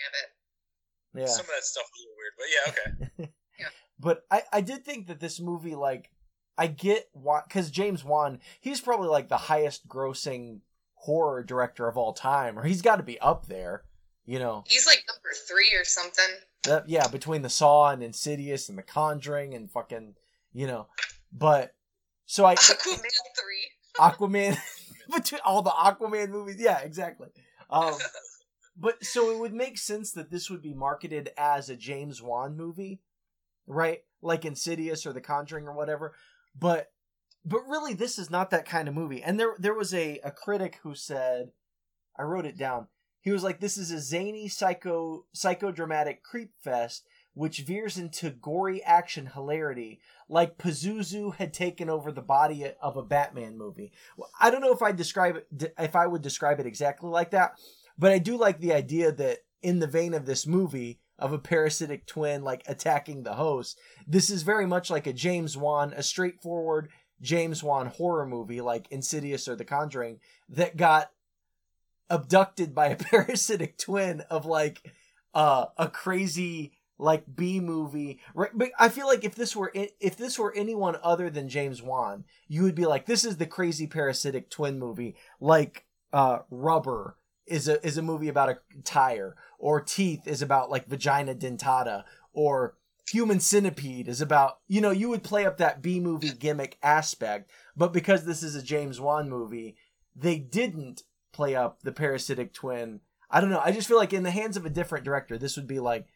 had it. yeah. Some of that stuff was a little weird, but yeah, okay. <laughs> Yeah. But I, I did think that this movie, like, I get why, because James Wan, he's probably like the highest grossing horror director of all time, or he's got to be up there, you know. He's like number three or something. That, yeah, between the Saw and Insidious and The Conjuring and fucking, you know. But so I Aquaman three. <laughs> Aquaman <laughs> between all the Aquaman movies, yeah, exactly. Um, <laughs> but so it would make sense that this would be marketed as a James Wan movie, right? Like Insidious or The Conjuring or whatever. But but really, this is not that kind of movie. And there there was a a critic who said, I wrote it down. He was like, "This is a zany psycho psychodramatic creep fest." Which veers into gory action hilarity, like Pazuzu had taken over the body of a Batman movie. I don't know if I describe it if I would describe it exactly like that, but I do like the idea that in the vein of this movie of a parasitic twin like attacking the host, this is very much like a James Wan, a straightforward James Wan horror movie like Insidious or The Conjuring that got abducted by a <laughs> parasitic twin of like uh, a crazy like B movie. Right? But I feel like if this were if this were anyone other than James Wan, you would be like, this is the crazy parasitic twin movie, like uh, Rubber is a is a movie about a tire, or Teeth is about like vagina dentata, or Human Centipede is about you know you would play up that B movie gimmick aspect, but because this is a James Wan movie, they didn't play up the parasitic twin. I don't know. I just feel like in the hands of a different director, this would be like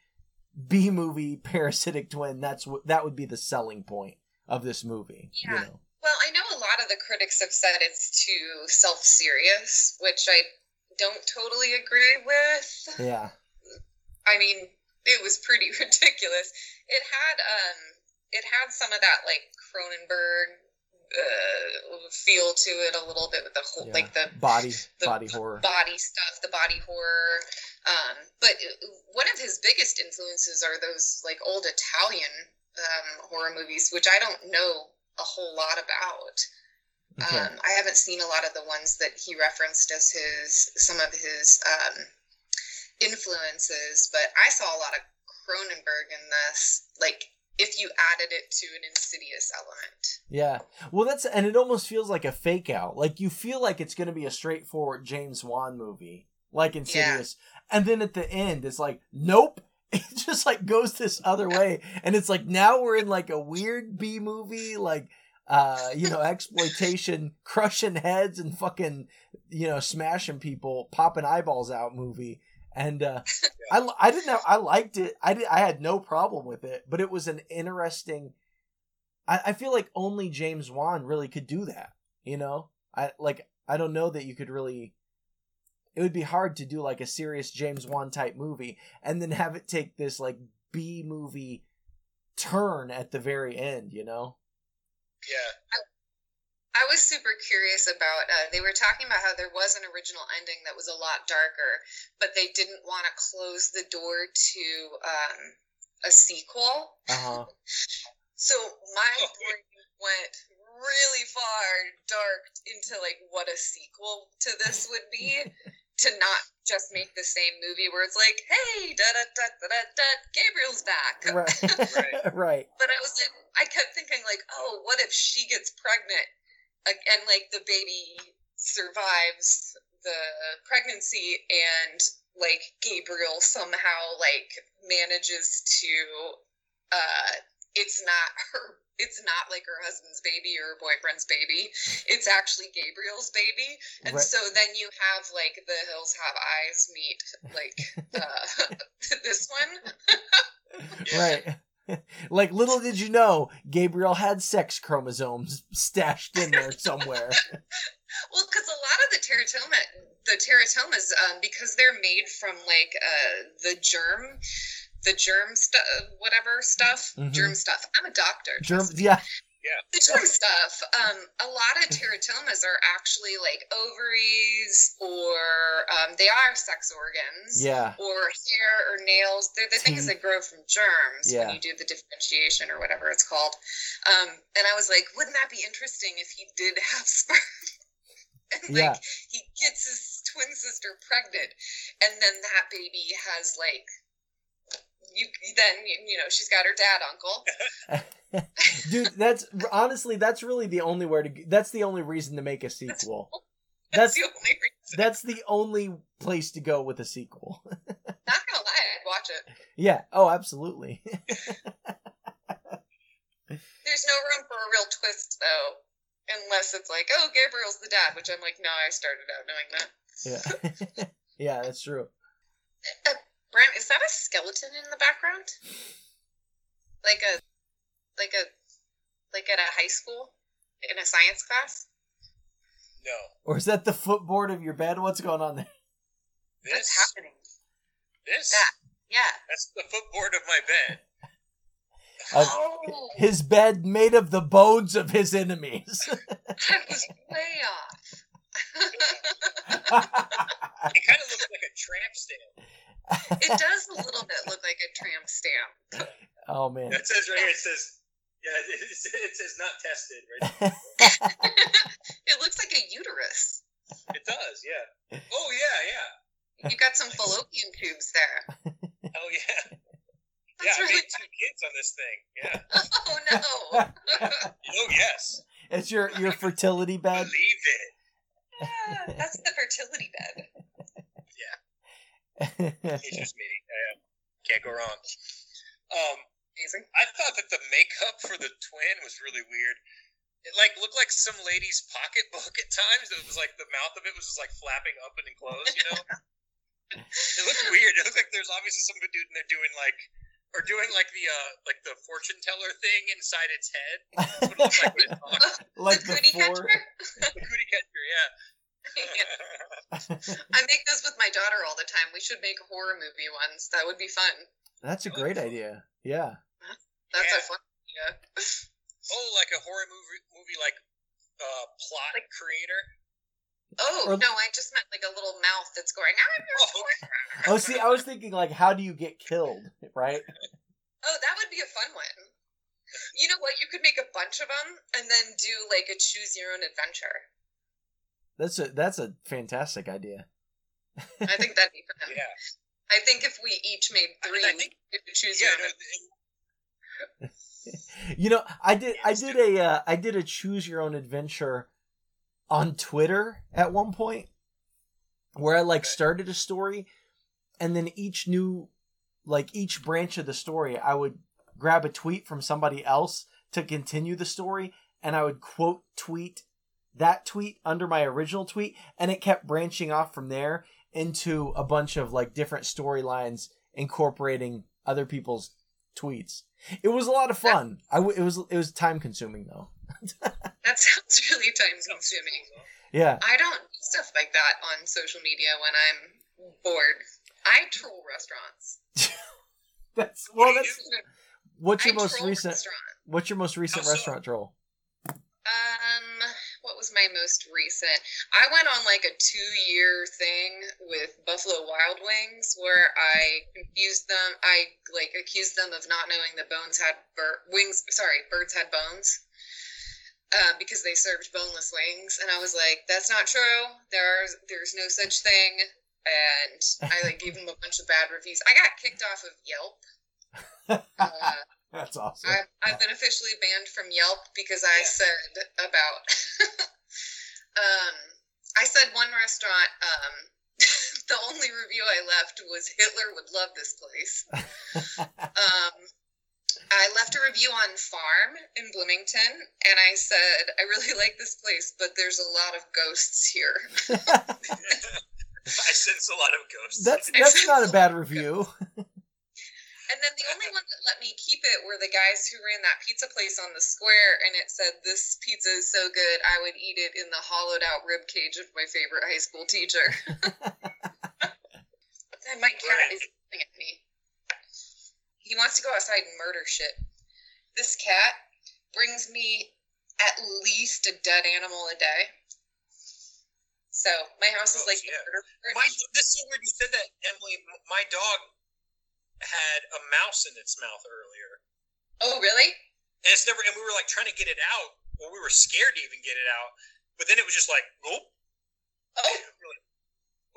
B movie parasitic twin. That's what that would be the selling point of this movie. You Yeah. know? Well, I know a lot of the critics have said it's too self serious, which I don't totally agree with. Yeah. I mean, it was pretty <laughs> ridiculous. It had um it had some of that like Cronenberg uh, feel to it a little bit with the whole yeah. like the body the body horror. body stuff, the body horror. Um, but one of his biggest influences are those like old Italian um, horror movies, which I don't know a whole lot about. Okay. Um, I haven't seen a lot of the ones that he referenced as his some of his um, influences, but I saw a lot of Cronenberg in this. Like if you added it to an insidious element. Yeah. Well, that's and it almost feels like a fake out. Like you feel like it's going to be a straightforward James Wan movie, like Insidious, and then at the end it's like, nope. <laughs> It just like goes this other way, and it's like now we're in like a weird B movie, like uh, you know, exploitation, <laughs> crushing heads and fucking, you know, smashing people, popping eyeballs out movie. And uh, <laughs> I, I didn't know I liked it. I did I had no problem with it, but it was an interesting. I, I feel like only James Wan really could do that. You know, I like I don't know that you could really. It would be hard to do like a serious James Wan type movie and then have it take this like B movie turn at the very end, you know? Yeah. I was super curious about. Uh, they were talking about how there was an original ending that was a lot darker, but they didn't want to close the door to um, a sequel. Uh huh. So my brain went really far dark into like what a sequel to this would be. <laughs> to not just make the same movie where it's like, hey, da da da da da da, Gabriel's back. Right. right. <laughs> But I was like, I kept thinking like, oh, what if she gets pregnant like, and like the baby survives the pregnancy and like Gabriel somehow like manages to uh it's not her it's not like her husband's baby or her boyfriend's baby it's actually gabriel's baby and Right. so then you have like the hills have eyes meet like uh <laughs> this one <laughs> Right. Like little did you know, Gabriel had sex chromosomes stashed in there somewhere. <laughs> Well, because a lot of the teratoma, the teratomas, um, because they're made from like uh, the germ, the germ stuff, whatever stuff, Mhm. germ stuff. I'm a doctor. Germ, me. Yeah, The germ stuff. Um, a lot of teratomas are actually like ovaries, or um, they are sex organs. yeah, Or hair or nails. They're the things that grow from germs Yeah. when you do the differentiation or whatever it's called. Um, and I was like, wouldn't that be interesting if he did have <laughs> sperm? and like Yeah. he gets his twin sister pregnant, and then that baby has like you then you, you know she's got her dad uncle. <laughs> <laughs> dude. That's honestly, that's really the only where to. That's the only reason to make a sequel. That's the only <laughs> reason. that's the only place to go with a sequel. Not gonna lie, I'd watch it. yeah. Oh, absolutely. There's no room for a real twist though, unless it's like, oh, Gabriel's the dad, which I'm like, no, I started out knowing that. yeah. yeah, that's true. Uh, Brent, is that a skeleton in the background? Like a, like a, like at a high school in a science class? No. Or is that the footboard of your bed? What's going on there? This. What's happening? This. That. Yeah. That's the footboard of my bed. <laughs> Uh, oh, His bed made of the bones of his enemies. <laughs> I was way off. <laughs> It kind of looks like a tramp stamp. It does a little bit look like a tramp stamp. oh man. It says right here. It says. Yeah, it, it says not tested. Right. <laughs> it looks like a uterus. It does. Yeah. Oh yeah, yeah. You got some fallopian tubes there. Oh yeah. Yeah, That's I really made two kids on this thing. Yeah. Oh no. <laughs> Oh yes. it's your your fertility bed. Believe it. Yeah, that's the fertility bed. It's just me. Yeah. Can't go wrong. Um, Amazing. I thought that the makeup for the twin was really weird. It like looked like some lady's pocketbook <laughs> at times. It was like the mouth of it was just like flapping open and closed. You know. <laughs> it looked weird. It looked like there's obviously some dude in there doing like. Or doing like the uh like the fortune teller thing inside its head. It like it <laughs> like the the cootie four. catcher. The cootie catcher, yeah. <laughs> I make those with my daughter all the time. We should make horror movie ones. That would be fun. That's a great idea. Yeah. That's Yeah. a fun idea. <laughs> oh, like a horror movie movie like uh plot Like- creator. Oh Or- no, I just meant like a little mouth that's going. I'm your Oh. Oh, see, I was thinking like, how do you get killed, right? <laughs> Oh, that would be a fun one. You know what? You could make a bunch of them and then do like a choose your own adventure. That's a that's a fantastic idea. I think that'd be fun. Yeah. I think if we each made I three, mean, I think- we could choose Yeah, your own. <laughs> You know, I did I did do a uh, I did a choose your own adventure on Twitter at one point where I like Okay. started a story and then each new like each branch of the story I would grab a tweet from somebody else to continue the story and I would quote tweet that tweet under my original tweet and it kept branching off from there into a bunch of like different storylines incorporating other people's tweets. It was a lot of fun. I w- it was it was time consuming though. <laughs> That sounds really time consuming. Yeah. I don't do stuff like that on social media when I'm bored. I troll restaurants. <laughs> That's well that's What's your I most recent? What's your most recent so? restaurant troll? Um, was my most recent? I went on like a two-year thing with Buffalo Wild Wings where I confused them. I like accused them of not knowing that bones had bir- wings. Sorry, birds had bones. Uh, because they served boneless wings, and I was like, "That's not true. There's there's no such thing." And I like gave them a bunch of bad reviews. I got kicked off of Yelp. Uh, <laughs> That's awesome. I've, I've been officially banned from Yelp because I said about <laughs> um I said one restaurant um <laughs> the only review I left was Hitler would love this place. <laughs> Um I left a review on Farm in Bloomington and I said I really <laughs> like this place but there's a lot of ghosts here. I sense a lot of ghosts. that's that's not a bad review. And then the only one that let me keep it were the guys who ran that pizza place on the square, and it said, "This pizza is so good, I would eat it in the hollowed out rib cage of my favorite high school teacher." and my cat Right. is looking at me. He wants to go outside and murder shit. This cat brings me at least a dead animal a day. So my house is Gross, like yeah. murder. My this is weird you said that, Emily. My dog had a mouse in its mouth earlier, Oh, really? and it's never. And we were like trying to get it out, or we were scared to even get it out. But then it was just like, oh, Oh?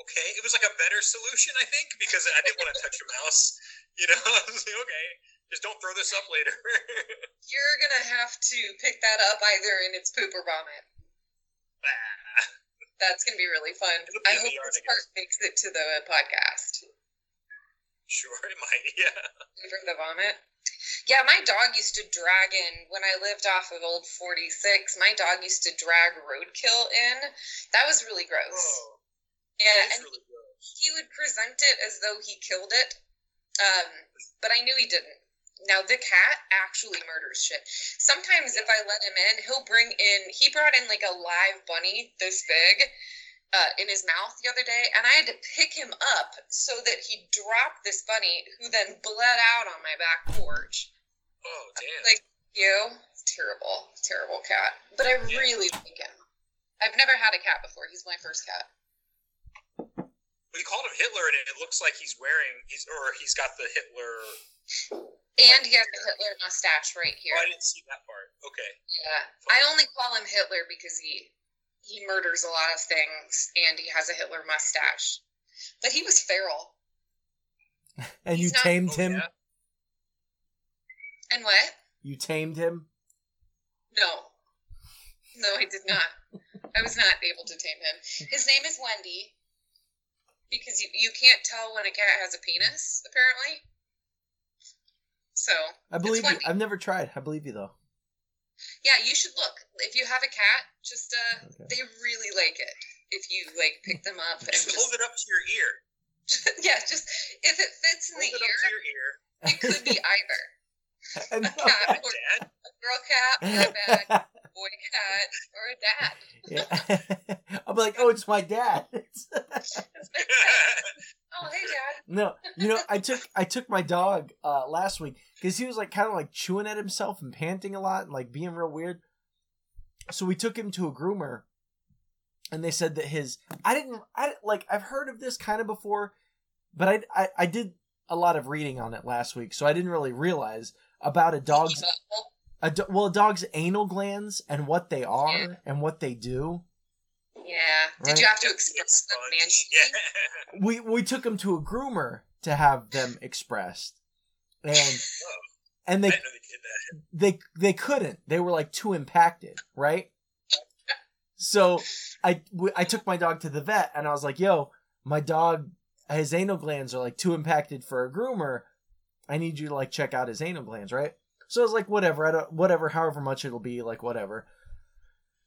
Okay, it was like a better solution, I think, because I didn't want to touch a mouse. <laughs> You know, <laughs> I was like, okay, just don't throw this up later. <laughs> You're gonna have to pick that up either in its poop or vomit. Ah, That's gonna be really fun. I hope this part makes it to the podcast. <laughs> sure, it might. Yeah. For the vomit. Yeah, my dog used to drag in when I lived off of Old 46. My dog used to drag roadkill in. That was really gross. Oh, yeah, and really gross. he would present it as though he killed it. Um, but I knew he didn't. Now the cat actually murders shit. Sometimes if I let him in, he'll bring in. He brought in like a live bunny this big uh, in his mouth the other day, and I had to pick him up so that he dropped this bunny, who then bled out on my back porch. Oh, damn. Like you, terrible, terrible cat. But I Yeah. really like him. I've never had a cat before. He's my first cat. we called him Hitler, and it looks like he's wearing, he's or he's got the Hitler. And he has a Hitler mustache right here. Oh, I didn't see that part. Okay. Yeah, I only call him Hitler because he he murders a lot of things, and he has a Hitler mustache. But he was feral. <laughs> and you not- tamed Oh, him. yeah? And what? You tamed him. No, no, I did not. I was not able to tame him. His name is Wendy because you you can't tell when a cat has a penis, apparently. So I believe you. Wendy. I've never tried. I believe you though. Yeah, you should look. If you have a cat, just uh, Okay. they really like it. If you like pick them up and Just just hold it up to your ear. <laughs> yeah, just if it fits in Hold the it up ear, to your ear. it could be <laughs> either a cat or Dad. a girl cat or a bad boy cat or a dad. yeah, <laughs> I'll be like, oh, it's my dad. It's my dad. Oh, hey, dad. no, you know, I took I took my dog uh, last week because he was like kind of like chewing at himself and panting a lot and like being real weird. So we took him to a groomer, and they said that his I didn't I like I've heard of this kind of before, but I I, I did a lot of reading on it last week, so I didn't really realize about a dog's Well, a do- well a dog's anal glands and what they are and what they do. Yeah. Did you have to express them fun. <laughs> Yeah. we we took him to a groomer to have them expressed and <laughs> and they they did they they couldn't. They were like too impacted right? So i w- i took my dog to the vet and i was like yo my dog his anal glands are like too impacted for a groomer. I need you to like check out his anal glands right? So i was like whatever. I don't whatever however much it'll be like whatever.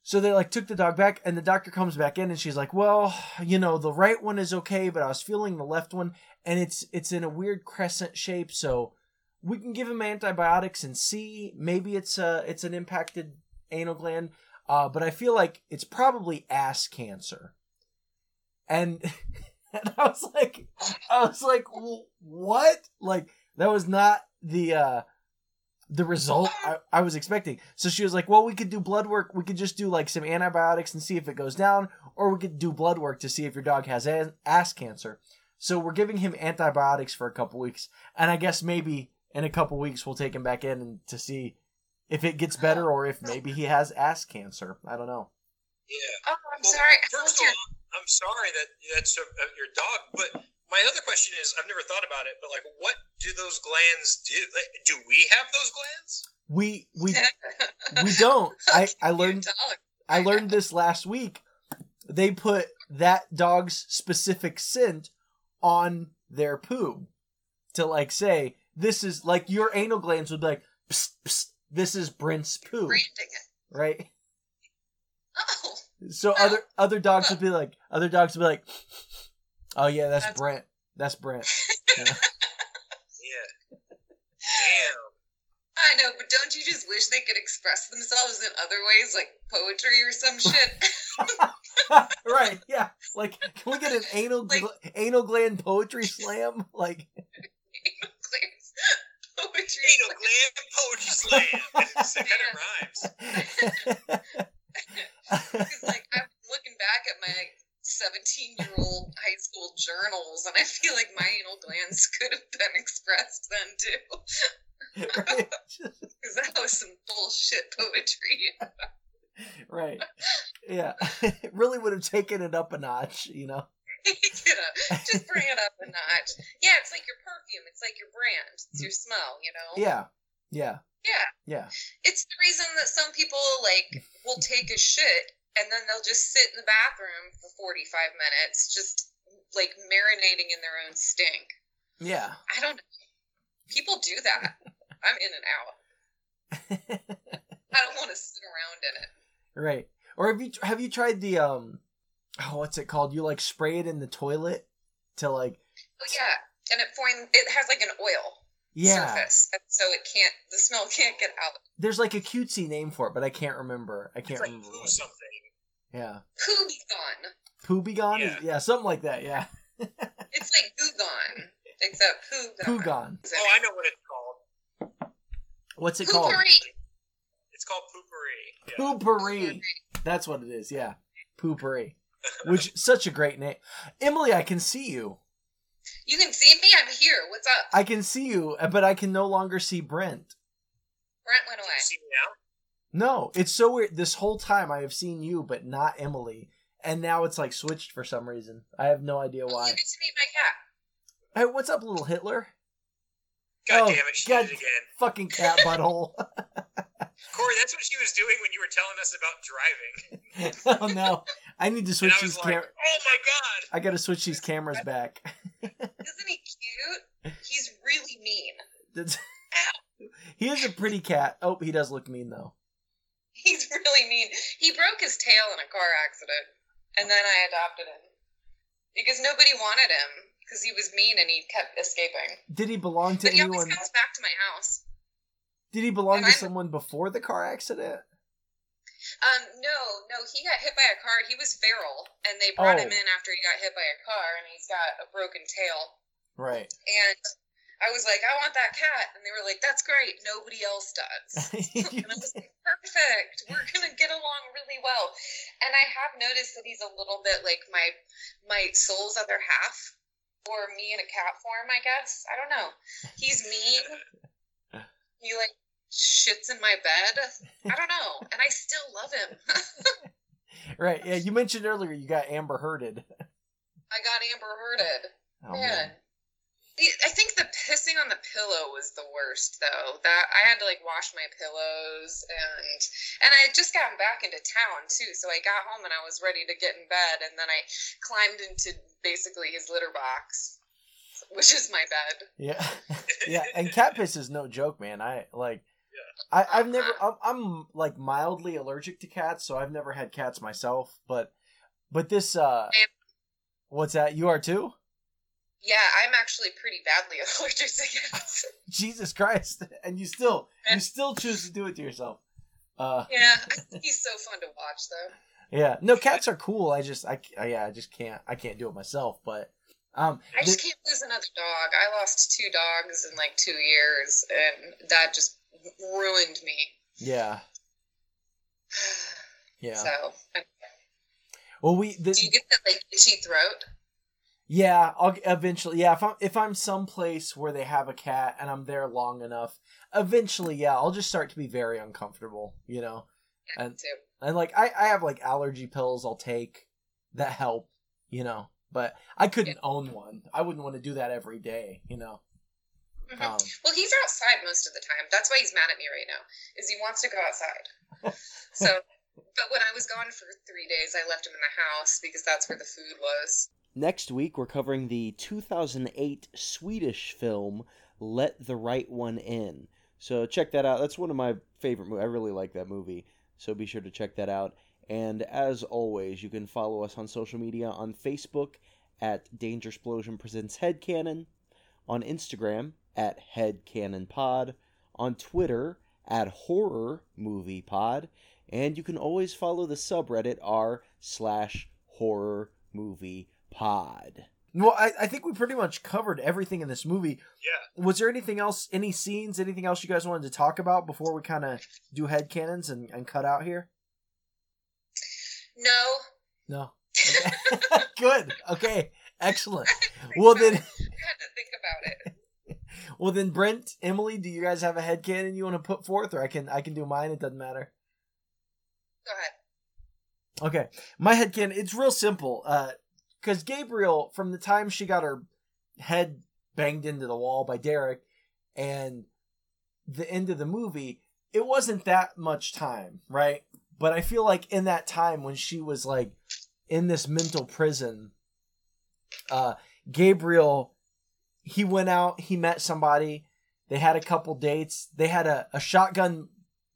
So they like took the dog back and the doctor comes back in and she's like well you know the right one is okay but i was feeling the left one and it's it's in a weird crescent shape so we can give him antibiotics and see maybe it's a it's an impacted anal gland uh, but i feel like it's probably ass cancer and, <laughs> and i was like i was like what like that was not the uh the result I, I was expecting. So she was like, "Well, we could do blood work. We could just do like some antibiotics and see if it goes down, or we could do blood work to see if your dog has ass cancer." So we're giving him antibiotics for a couple weeks, and I guess maybe in a couple weeks we'll take him back in and to see if it gets better or if maybe he has ass cancer. I don't know. Yeah. Oh, I'm Well, sorry. I First thought of you- all, I'm sorry that that's uh, uh, your dog, but my other question is, I've never thought about it, but like, what do those glands do? Like, do we have those glands? We we <laughs> we don't. I I learned dog. I learned this last week. They put that dog's specific scent on their poo to like say this is like your anal glands would be like psst, psst, this is Brent's poo, branding it. right? Oh, So other other dogs would be like other dogs would be like, oh yeah, that's, That's- Brent. That's Brent. <laughs> Yeah. Yeah. Damn. I know, but don't you just wish they could express themselves in other ways, like poetry or some shit? <laughs> right? Yeah. Like, can we get an anal Like- gl- anal gland poetry slam? Like, poetry. Anal gland poetry slam. it kind of rhymes. Because, like, I'm looking back at my 17 year old high school journals, and I feel like my anal glands could have been expressed then too. right? <laughs> Because that was some bullshit poetry. right. Yeah. <laughs> it really would have taken it up a notch, you know? <laughs> you know, just bring it up a notch. Yeah, it's like your perfume. It's like your brand. It's your smell. You know. Yeah. Yeah. Yeah. Yeah. It's the reason that some people like will take a shit and then they'll just sit in the bathroom for 45 minutes, just like marinating in their own stink. Yeah. I don't. People do that. <laughs> I'm in and out. <laughs> I don't want to sit around in it. right. Or have you have you tried the um oh what's it called? You like spray it in the toilet to like Oh yeah, and it form it has like an oil yeah. surface, and so it can't the smell <laughs> can't get out. There's like a cutesy name for it, but I can't remember. I can't like remember. poo something. Yeah. Poo be gone. Poo be gone? Yeah. Yeah, something like that. Yeah. <laughs> It's like goo gone, except poo gone. Poo gone. Is it? Oh, I know what it's called. What's it called? Poo-Pourri. It's called Poo-Pourri. Yeah. Poo-Pourri. That's what it is. Yeah. Poo-Pourri. Which such a great name. Emily, I can see you. You can see me. I'm here. What's up? I can see you, but I can no longer see Brent. Brent went away. See me now? No, it's so weird. This whole time I have seen you, but not Emily. And now it's like switched for some reason. I have no idea Oh, why. You get to meet my cat. Hey, what's up, little Hitler? God Oh, damn it, she God. did it again. Fucking cat <laughs> butthole. Corey, that's what she was doing when you were telling us about driving. <laughs> oh no. I need to switch these like, cam oh my god. I gotta switch these <laughs> cameras back. Isn't he cute? He's really mean. That's- <laughs> he is a pretty cat. Oh, he does look mean though. He's really mean. He broke his tail in a car accident, and then I adopted him because nobody wanted him because he was mean and he kept escaping. Did he belong to But he always anyone? comes back to my house. Did he belong and to I'm- someone before the car accident? Um, no, no, he got hit by a car. He was feral, and they brought Oh. him in after he got hit by a car, and he's got a broken tail. Right. And I was like, I want that cat, and they were like, That's great. Nobody else does. <laughs> And I was like, perfect. We're gonna get along really well. And I have noticed that he's a little bit like my my soul's other half, or me in a cat form, I guess. I don't know. He's mean. <laughs> He like shits in my bed. I don't know, and I still love him. <laughs> right. Yeah, you mentioned earlier you got Amber Hearded. <laughs> I got Amber Hearded. Oh, Man. The- I think the pissing on the pillow was the worst though. That I had to like wash my pillows and and I had just gotten back into town too, so I got home and I was ready to get in bed and then I climbed into basically his litter box, which is my bed. Yeah. <laughs> yeah, and cat piss is no joke, man. I like I, I've never I'm, I'm like mildly allergic to cats, so I've never had cats myself, but but this uh what's that? You are too? Yeah, I'm actually pretty badly <laughs> allergic to cats. Jesus Christ. <laughs> And you still you still choose to do it to yourself. Uh yeah, he's so fun to watch though. yeah. No, cats are cool. I just I I- yeah, I just can't I can't do it myself, but um I just can't lose another dog. I lost two dogs in like two years, and that just ruined me. Yeah. <sighs> Yeah. So, Well, we the, do you get that like itchy throat? yeah. I'll eventually. Yeah, if I'm if I'm someplace where they have a cat and I'm there long enough, eventually, yeah, I'll just start to be very uncomfortable. You know, Yeah, And- too. and like I I have like allergy pills I'll take that help. You know, but I couldn't own one. I wouldn't want to do that every day. You know. Mhm. Um, Well, he's outside most of the time. That's why he's mad at me right now. Is he wants to go outside. <laughs> so, but when I was gone for three days, I left him in the house because that's where the food was. Next week, we're covering the 2008 Swedish film Let the Right One In. So check that out. That's one of my favorite movies. I really like that movie. So be sure to check that out. And as always, you can follow us on social media on Facebook at Danger Explosion Presents Headcanon, on Instagram at HeadcanonPod, on Twitter at Horror Movie Pod, and you can always follow the subreddit r slash horror movie pod. well, I, I think we pretty much covered everything in this movie. Yeah. Was there anything else, any scenes, anything else you guys wanted to talk about before we kind of do head canons and, and cut out here? No, No. <laughs> Okay. <laughs> Good. Okay. Excellent. Well then, <laughs> I had to think about it. Well then, Brent, Emily, do you guys have a head canon you want to put forth, or I can I can do mine. It doesn't matter. Go ahead. Okay, my head canon. It's real simple. Uh, because Gabriel, from the time she got her head banged into the wall by Derek, and the end of the movie, it wasn't that much time, right? But I feel like in that time when she was like in this mental prison, uh, Gabriel, he went out, he met somebody, they had a couple dates, they had a, a shotgun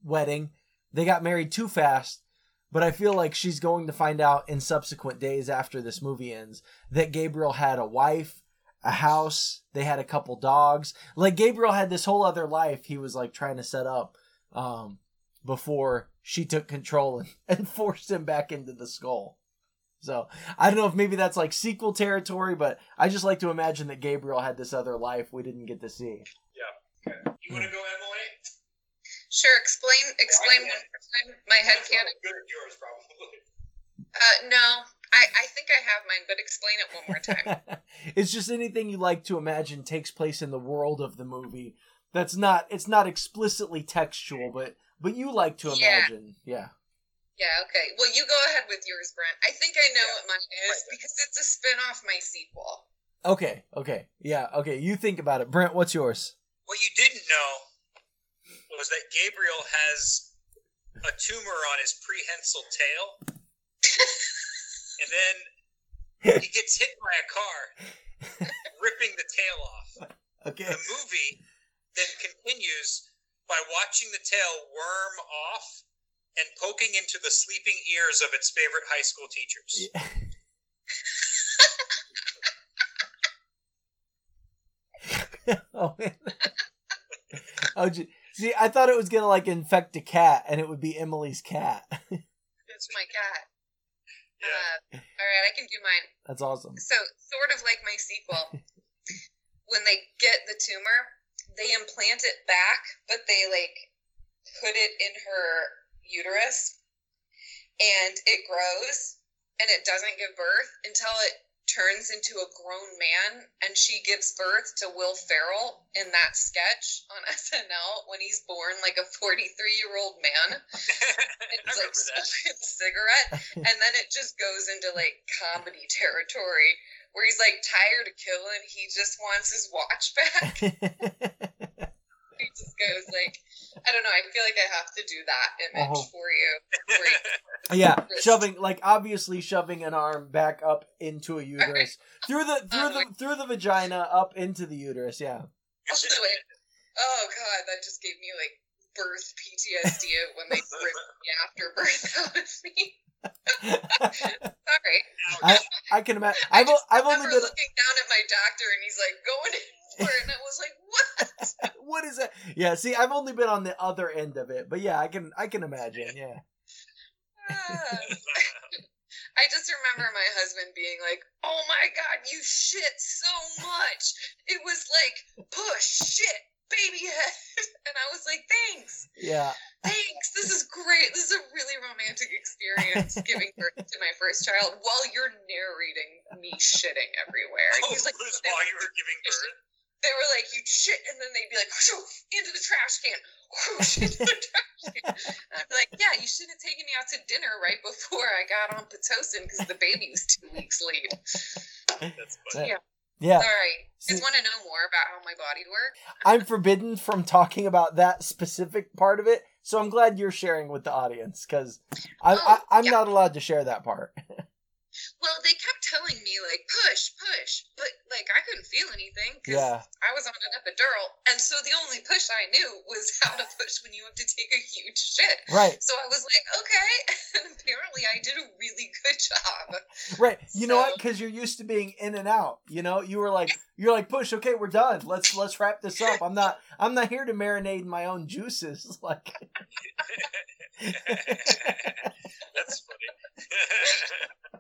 wedding, they got married too fast. But I feel like she's going to find out in subsequent days after this movie ends that Gabriel had a wife, a house, they had a couple dogs. Like Gabriel had this whole other life he was like trying to set up um, before she took control and, <laughs> and forced him back into the skull. So I don't know if maybe that's like sequel territory, but I just like to imagine that Gabriel had this other life we didn't get to see. Yeah. Okay. You want to go, Emily? Sure. Explain. Explain Well, one more time. My head That's canon. Good at yours, probably. Uh, no. I, I think I have mine, but explain it one more time. <laughs> it's just anything you like to imagine takes place in the world of the movie. That's not it's not explicitly textual, but but you like to imagine. Yeah. yeah. Yeah, okay. Well, you go ahead with yours, Brent. I think I know Yeah, what mine is right. because it's a spin off my sequel. Okay, okay. Yeah, okay. You think about it. Brent, what's yours? What you didn't know was that Gabriel has a tumor on his prehensile tail, <laughs> and then he gets hit by a car, ripping the tail off. Okay. The movie then continues by watching the tail worm off and poking into the sleeping ears of its favorite high school teachers. <laughs> oh man. <laughs> oh, gee- see, I thought it was gonna like infect a cat, and it would be Emily's cat. <laughs> It's my cat. Yeah. Uh, all right, I can do mine. That's awesome. So, sort of like my sequel, when they get the tumor, they implant it back, but they like put it in her uterus and it grows and it doesn't give birth until it turns into a grown man and she gives birth to Will Ferrell in that sketch on <laughs> SNL when he's born like a 43 year old man. <laughs> It's like smoking a cigarette <laughs> and then it just goes into like comedy territory where he's like tired of killing. He just wants his watch back. He just goes like i don't know i feel like i have to do that image Oh. for you where you- <laughs> yeah, <laughs> shoving like obviously shoving an arm back up into a uterus <laughs> through the through the through the vagina up into the uterus. Yeah. all the way oh god that just gave me like birth ptsd when they ripped the afterbirth out of me sorry I I can imagine. I've I've only been. looking down at my doctor and he's like going in for it and i was like what <laughs> What is that? Yeah. See, I've only been on the other end of it, but yeah, I can I can imagine. Yeah. Ah. <laughs> I just remember my husband being like, "Oh my god, you shit so much. It was like push shit, baby head." <laughs> And I was like, "Thanks." Yeah. Thanks. This is great. This is a really romantic experience giving birth to my first child while you're narrating me shitting everywhere. Oh, he's like, while you were giving birth. They were like, you'd shit, and then they'd be like, into the trash can, whoosh, into the trash can. And I'd be like, yeah, you shouldn't have taken me out to dinner right before I got on Pitocin because the baby was two weeks late. That's funny. Yeah. Yeah. Yeah. Sorry. See- Just want to know more about how my body works. I'm forbidden from talking about that specific part of it, so I'm glad you're sharing with the audience because I, I, Oh, I'm yeah. not allowed to share that part. <laughs> Well, they kept telling me like push, push, but like I couldn't feel anything because Yeah. I was on an epidural, and so the only push I knew was <laughs> how to push when you have to take a huge shit. Right, So I was like, okay, <laughs> and apparently I did a really good job. right. You know what? Because you're used to being in and out. You know, you were like, you're like, push. Okay, we're done. Let's let's wrap this up. I'm not I'm not here to marinate in my own juices. <laughs> Like, That's funny.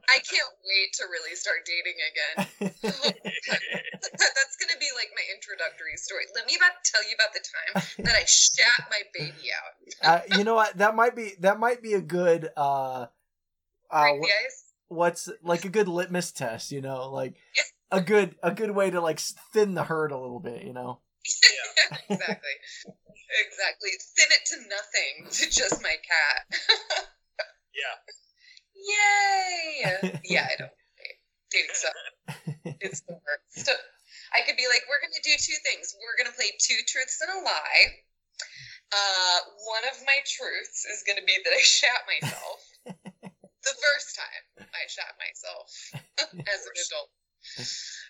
I can't wait to really start dating again. <laughs> <laughs> That's gonna be like my introductory story. Let me about tell you about the time that I shat my baby out. <laughs> uh, you know what? That might be that might be a good uh, uh Break wh- the ice. what's like a good litmus test. You know, like a good a good way to like thin the herd a little bit. You know. exactly. Exactly. Thin it to nothing to just my cat. yeah. Yay! <laughs> Yeah, I don't. Dating stuff. It's the worst. I could be like, we're going to do two things. We're going to play two truths and a lie. Uh, one of my truths is going to be that I shat myself. <laughs> the first time I shat myself <laughs> as an adult.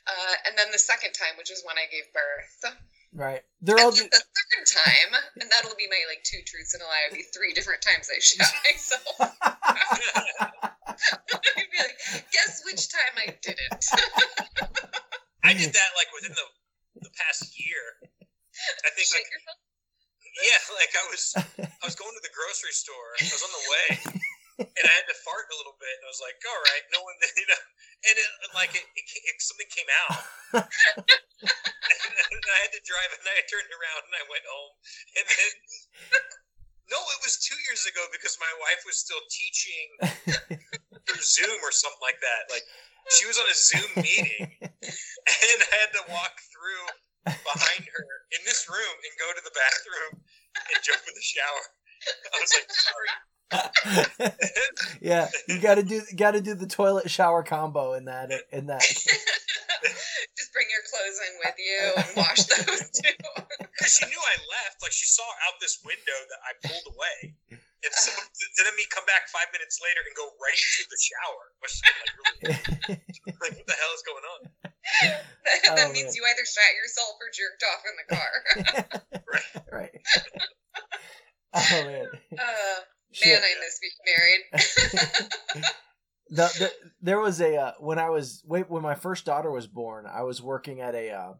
Uh, and then the second time, which is when I gave birth. Right. They're all. The third time, and that'll be my like two truths and a lie. It'd be three different times I shat <laughs> myself. <laughs> I'd be like, guess which time I didn't. I did that like within the the past year. I think Shit like yourself. yeah, like I was I was going to the grocery store. I was on the way, <laughs> and I had to fart a little bit. And I was like, all right, no one, <laughs> you know, and it, like it, it, it something came out. <laughs> and I had to drive, and I turned around and I went home, and then. <laughs> No, it was two years ago because my wife was still teaching through Zoom or something like that. Like she was on a Zoom meeting, and I had to walk through behind her in this room and go to the bathroom and jump in the shower. I was like, sorry. <laughs> yeah, you got to do got to do the toilet shower combo in that in that. <laughs> Just bring your clothes in with you and wash those too. <laughs> Because she knew I left. Like she saw out this window that I pulled away. And so then me come back five minutes later and go right to the shower. Which is like, really, like what the hell is going on? that Oh, means man. you either shot yourself or jerked off in the car. right. Right. Oh man. uh, Shit. Man, I miss being married. <laughs> <laughs> the, the there was a uh, when I was wait when my first daughter was born, I was working at a uh,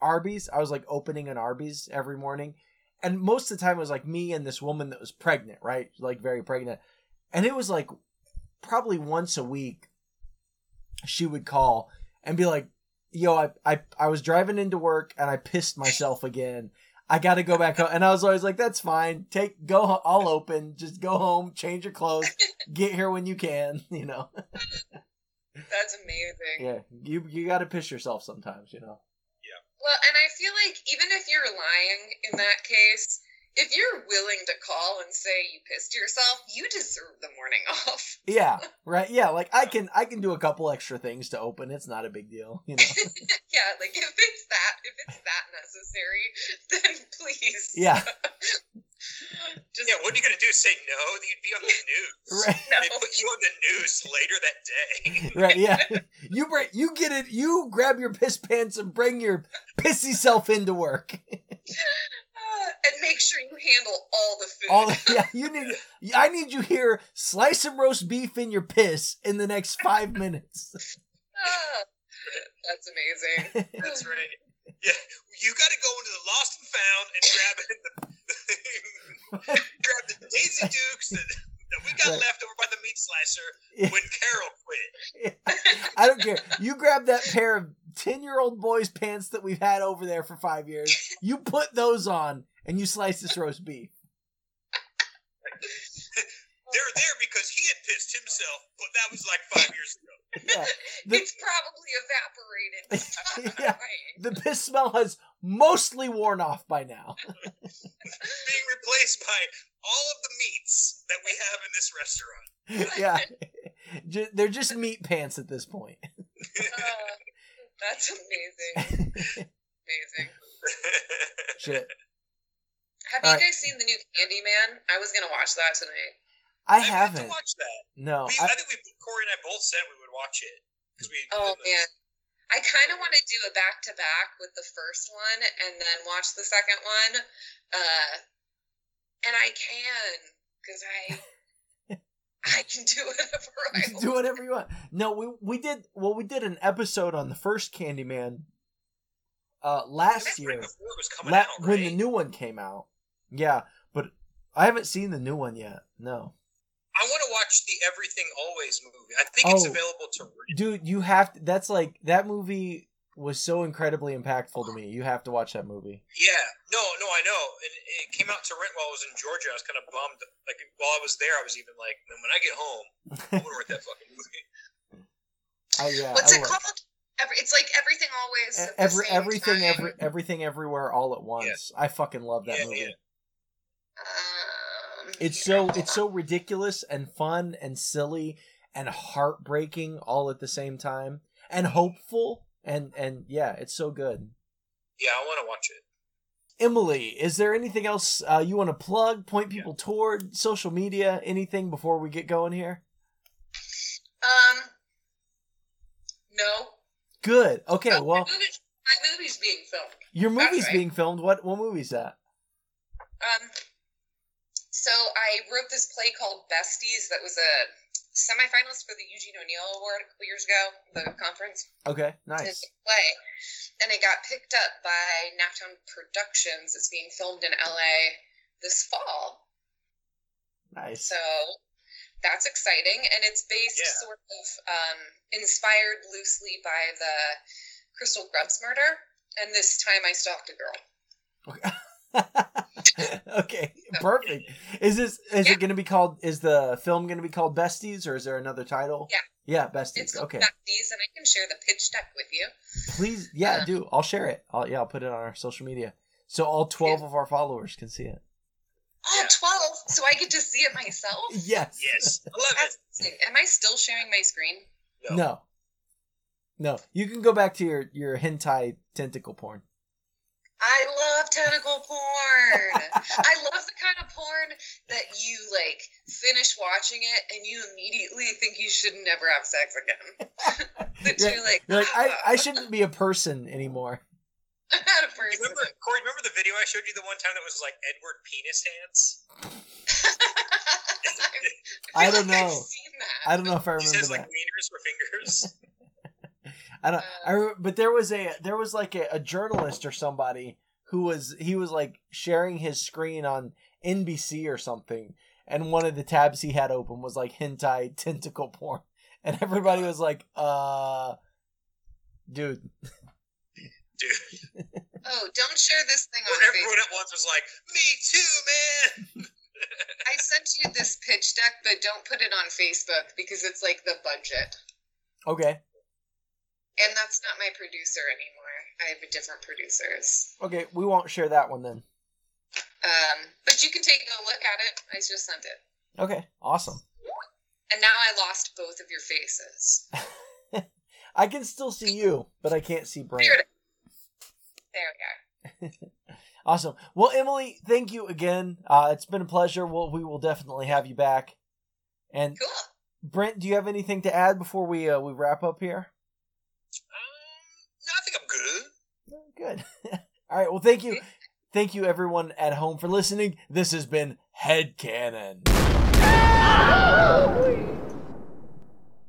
Arby's. I was like opening an Arby's every morning, and most of the time it was like me and this woman that was pregnant, right? Like very pregnant, and it was like probably once a week she would call and be like, "Yo, I I I was driving into work and I pissed myself again." I got to go back home, and I was always like, "That's fine. Take go. ho- I'll open. Just go home, change your clothes, get here when you can. <laughs> You know, That's amazing. yeah. You you got to piss yourself sometimes. You know. Yeah. Well, and I feel like even if you're lying in that case, if you're willing to call and say you pissed yourself, you deserve the morning <laughs> off. Yeah. <laughs> Right. Yeah. Like I can I can do a couple extra things to open. It's not a big deal. You know. <laughs> yeah, like if it's that, if it's that necessary, then please. Yeah. Just Yeah, what are you gonna do? Say no? You'd be on the news. Right. no. They put you on the news later that day. Right. Yeah. You bring you get it. You grab your piss pants and bring your pissy self into work. And make sure you handle all the food. All <laughs> yeah. You need. I need you here. Slice some roast beef in your piss in the next five minutes. <laughs> Ah, that's amazing. That's right. Yeah, you got to go into the lost and found and grab the, <laughs> grab the Daisy Dukes that, that we got Right. left over by the meat slicer Yeah. when Carol quit. <laughs> I don't care. You grab that pair of 10 year old boys' pants that we've had over there for five years. You put those on and you slice this roast beef. <laughs> They're there because he had pissed himself, but that was like five years ago. Yeah, <laughs> the, it's probably evaporated. Yeah. crying. the piss smell has mostly worn off by now. Being replaced by all of the meats that we have in this restaurant. <laughs> yeah, Ju- they're just meat pants at this point. Uh, <laughs> that's amazing. Amazing. <laughs> Shit, Have All you right. guys seen the new Candyman? I was gonna watch that tonight. I have haven't. to watch that. No, We, I, I think we Corey and I both said we would watch it because we. Oh man. I kind of want to do a back to back with the first one and then watch the second one. Uh, and I can because I <laughs> I can do whatever I want. do whatever you want. No, we we did. Well, we did an episode on the first Candyman uh, last year right before it was coming la- out, when the new one came out. Yeah, but I haven't seen the new one yet. No, I want to watch the Everything Always movie. I think it's Oh. available to rent. dude, you have to. That's like that movie was so incredibly impactful to me. You have to watch that movie. Yeah, no, no, I know. And it came out to rent while I was in Georgia. I was kind of bummed. Like while I was there, I was even like, "Man, when I get home, I'm gonna <laughs> rent that fucking movie. I, yeah, What's I it love- called? Every, it's like everything always. At the Every same everything time. every everything everywhere all at once. I fucking love that Yeah, movie. yeah. Um, It's so it's so ridiculous and fun and silly and heartbreaking all at the same time and hopeful and and yeah, it's so good. Yeah, I want to watch it. Emily, is there anything else uh, you want to plug, point people toward, social media, anything before we get going here? Um. No. Good. Okay, Oh, well, my, movie's, my movie's being filmed. your movie's right. being filmed. What what movie's that? Um, so I wrote this play called Besties that was a semifinalist for the Eugene O'Neill Award a couple years ago, the conference. Okay, nice. play, and it got picked up by Naptown Productions. It's being filmed in LA this fall, Nice. so that's exciting, and it's based Yeah. sort of um, inspired loosely by the Crystal Grubbs murder. And this time I stalked a girl. okay, <laughs> <laughs> <laughs> perfect. Is this is Yeah. it going to be called? Is the film going to be called Besties, or is there another title? Yeah. Yeah, Besties. It's Okay. Besties, and I can share the pitch deck with you. Please, yeah, Uh, do. I'll share it. I'll yeah, I'll put it on our social media so all twelve of our followers can see it. Oh, Yeah. 12, so I get to see it myself? <laughs> Yes. Yes, I love it. Sick. Am I still sharing my screen? No. No. No. You can go back to your your hentai tentacle porn. I love tentacle porn. I love the kind of porn that you like finish watching it and you immediately think you should never have sex again. <laughs> that Yeah, you're like, You're like, I, "Ah, I shouldn't be a person anymore. I'm <laughs> not a person. remember, Corey? Remember the video I showed you the one time that was like Edward penis hands? <laughs> I feel don't like know. I don't know if I He remember says like that. wieners for fingers. I don't. Uh, I re- but there was a there was like a, a journalist or somebody who was he was like sharing his screen on NBC or something, and one of the tabs he had open was like hentai <laughs> tentacle porn, and everybody was like, "Uh, dude, Dude, oh, don't share this thing on where everyone Facebook. at once was like, "Me too, man." <laughs> I sent you this pitch deck, but don't put it on Facebook because it's like the budget. okay, And that's not my producer anymore. I have a different producers. okay, we won't share that one then." Um, but you can take a look at it. I just sent it. Okay, awesome. And now I lost both of your faces. <laughs> I can still see you, but I can't see Brent. There. There we are. <laughs> Awesome. Well, Emily, thank you again. Uh, it's been a pleasure. We'll, we will definitely have you back. And Cool. Brent, do you have anything to add before we uh, we wrap up here? Um, no, I think I'm good. Good. <laughs> All right. Well, thank you. Thank you, everyone at home, for listening. This has been Head Canon. Ah!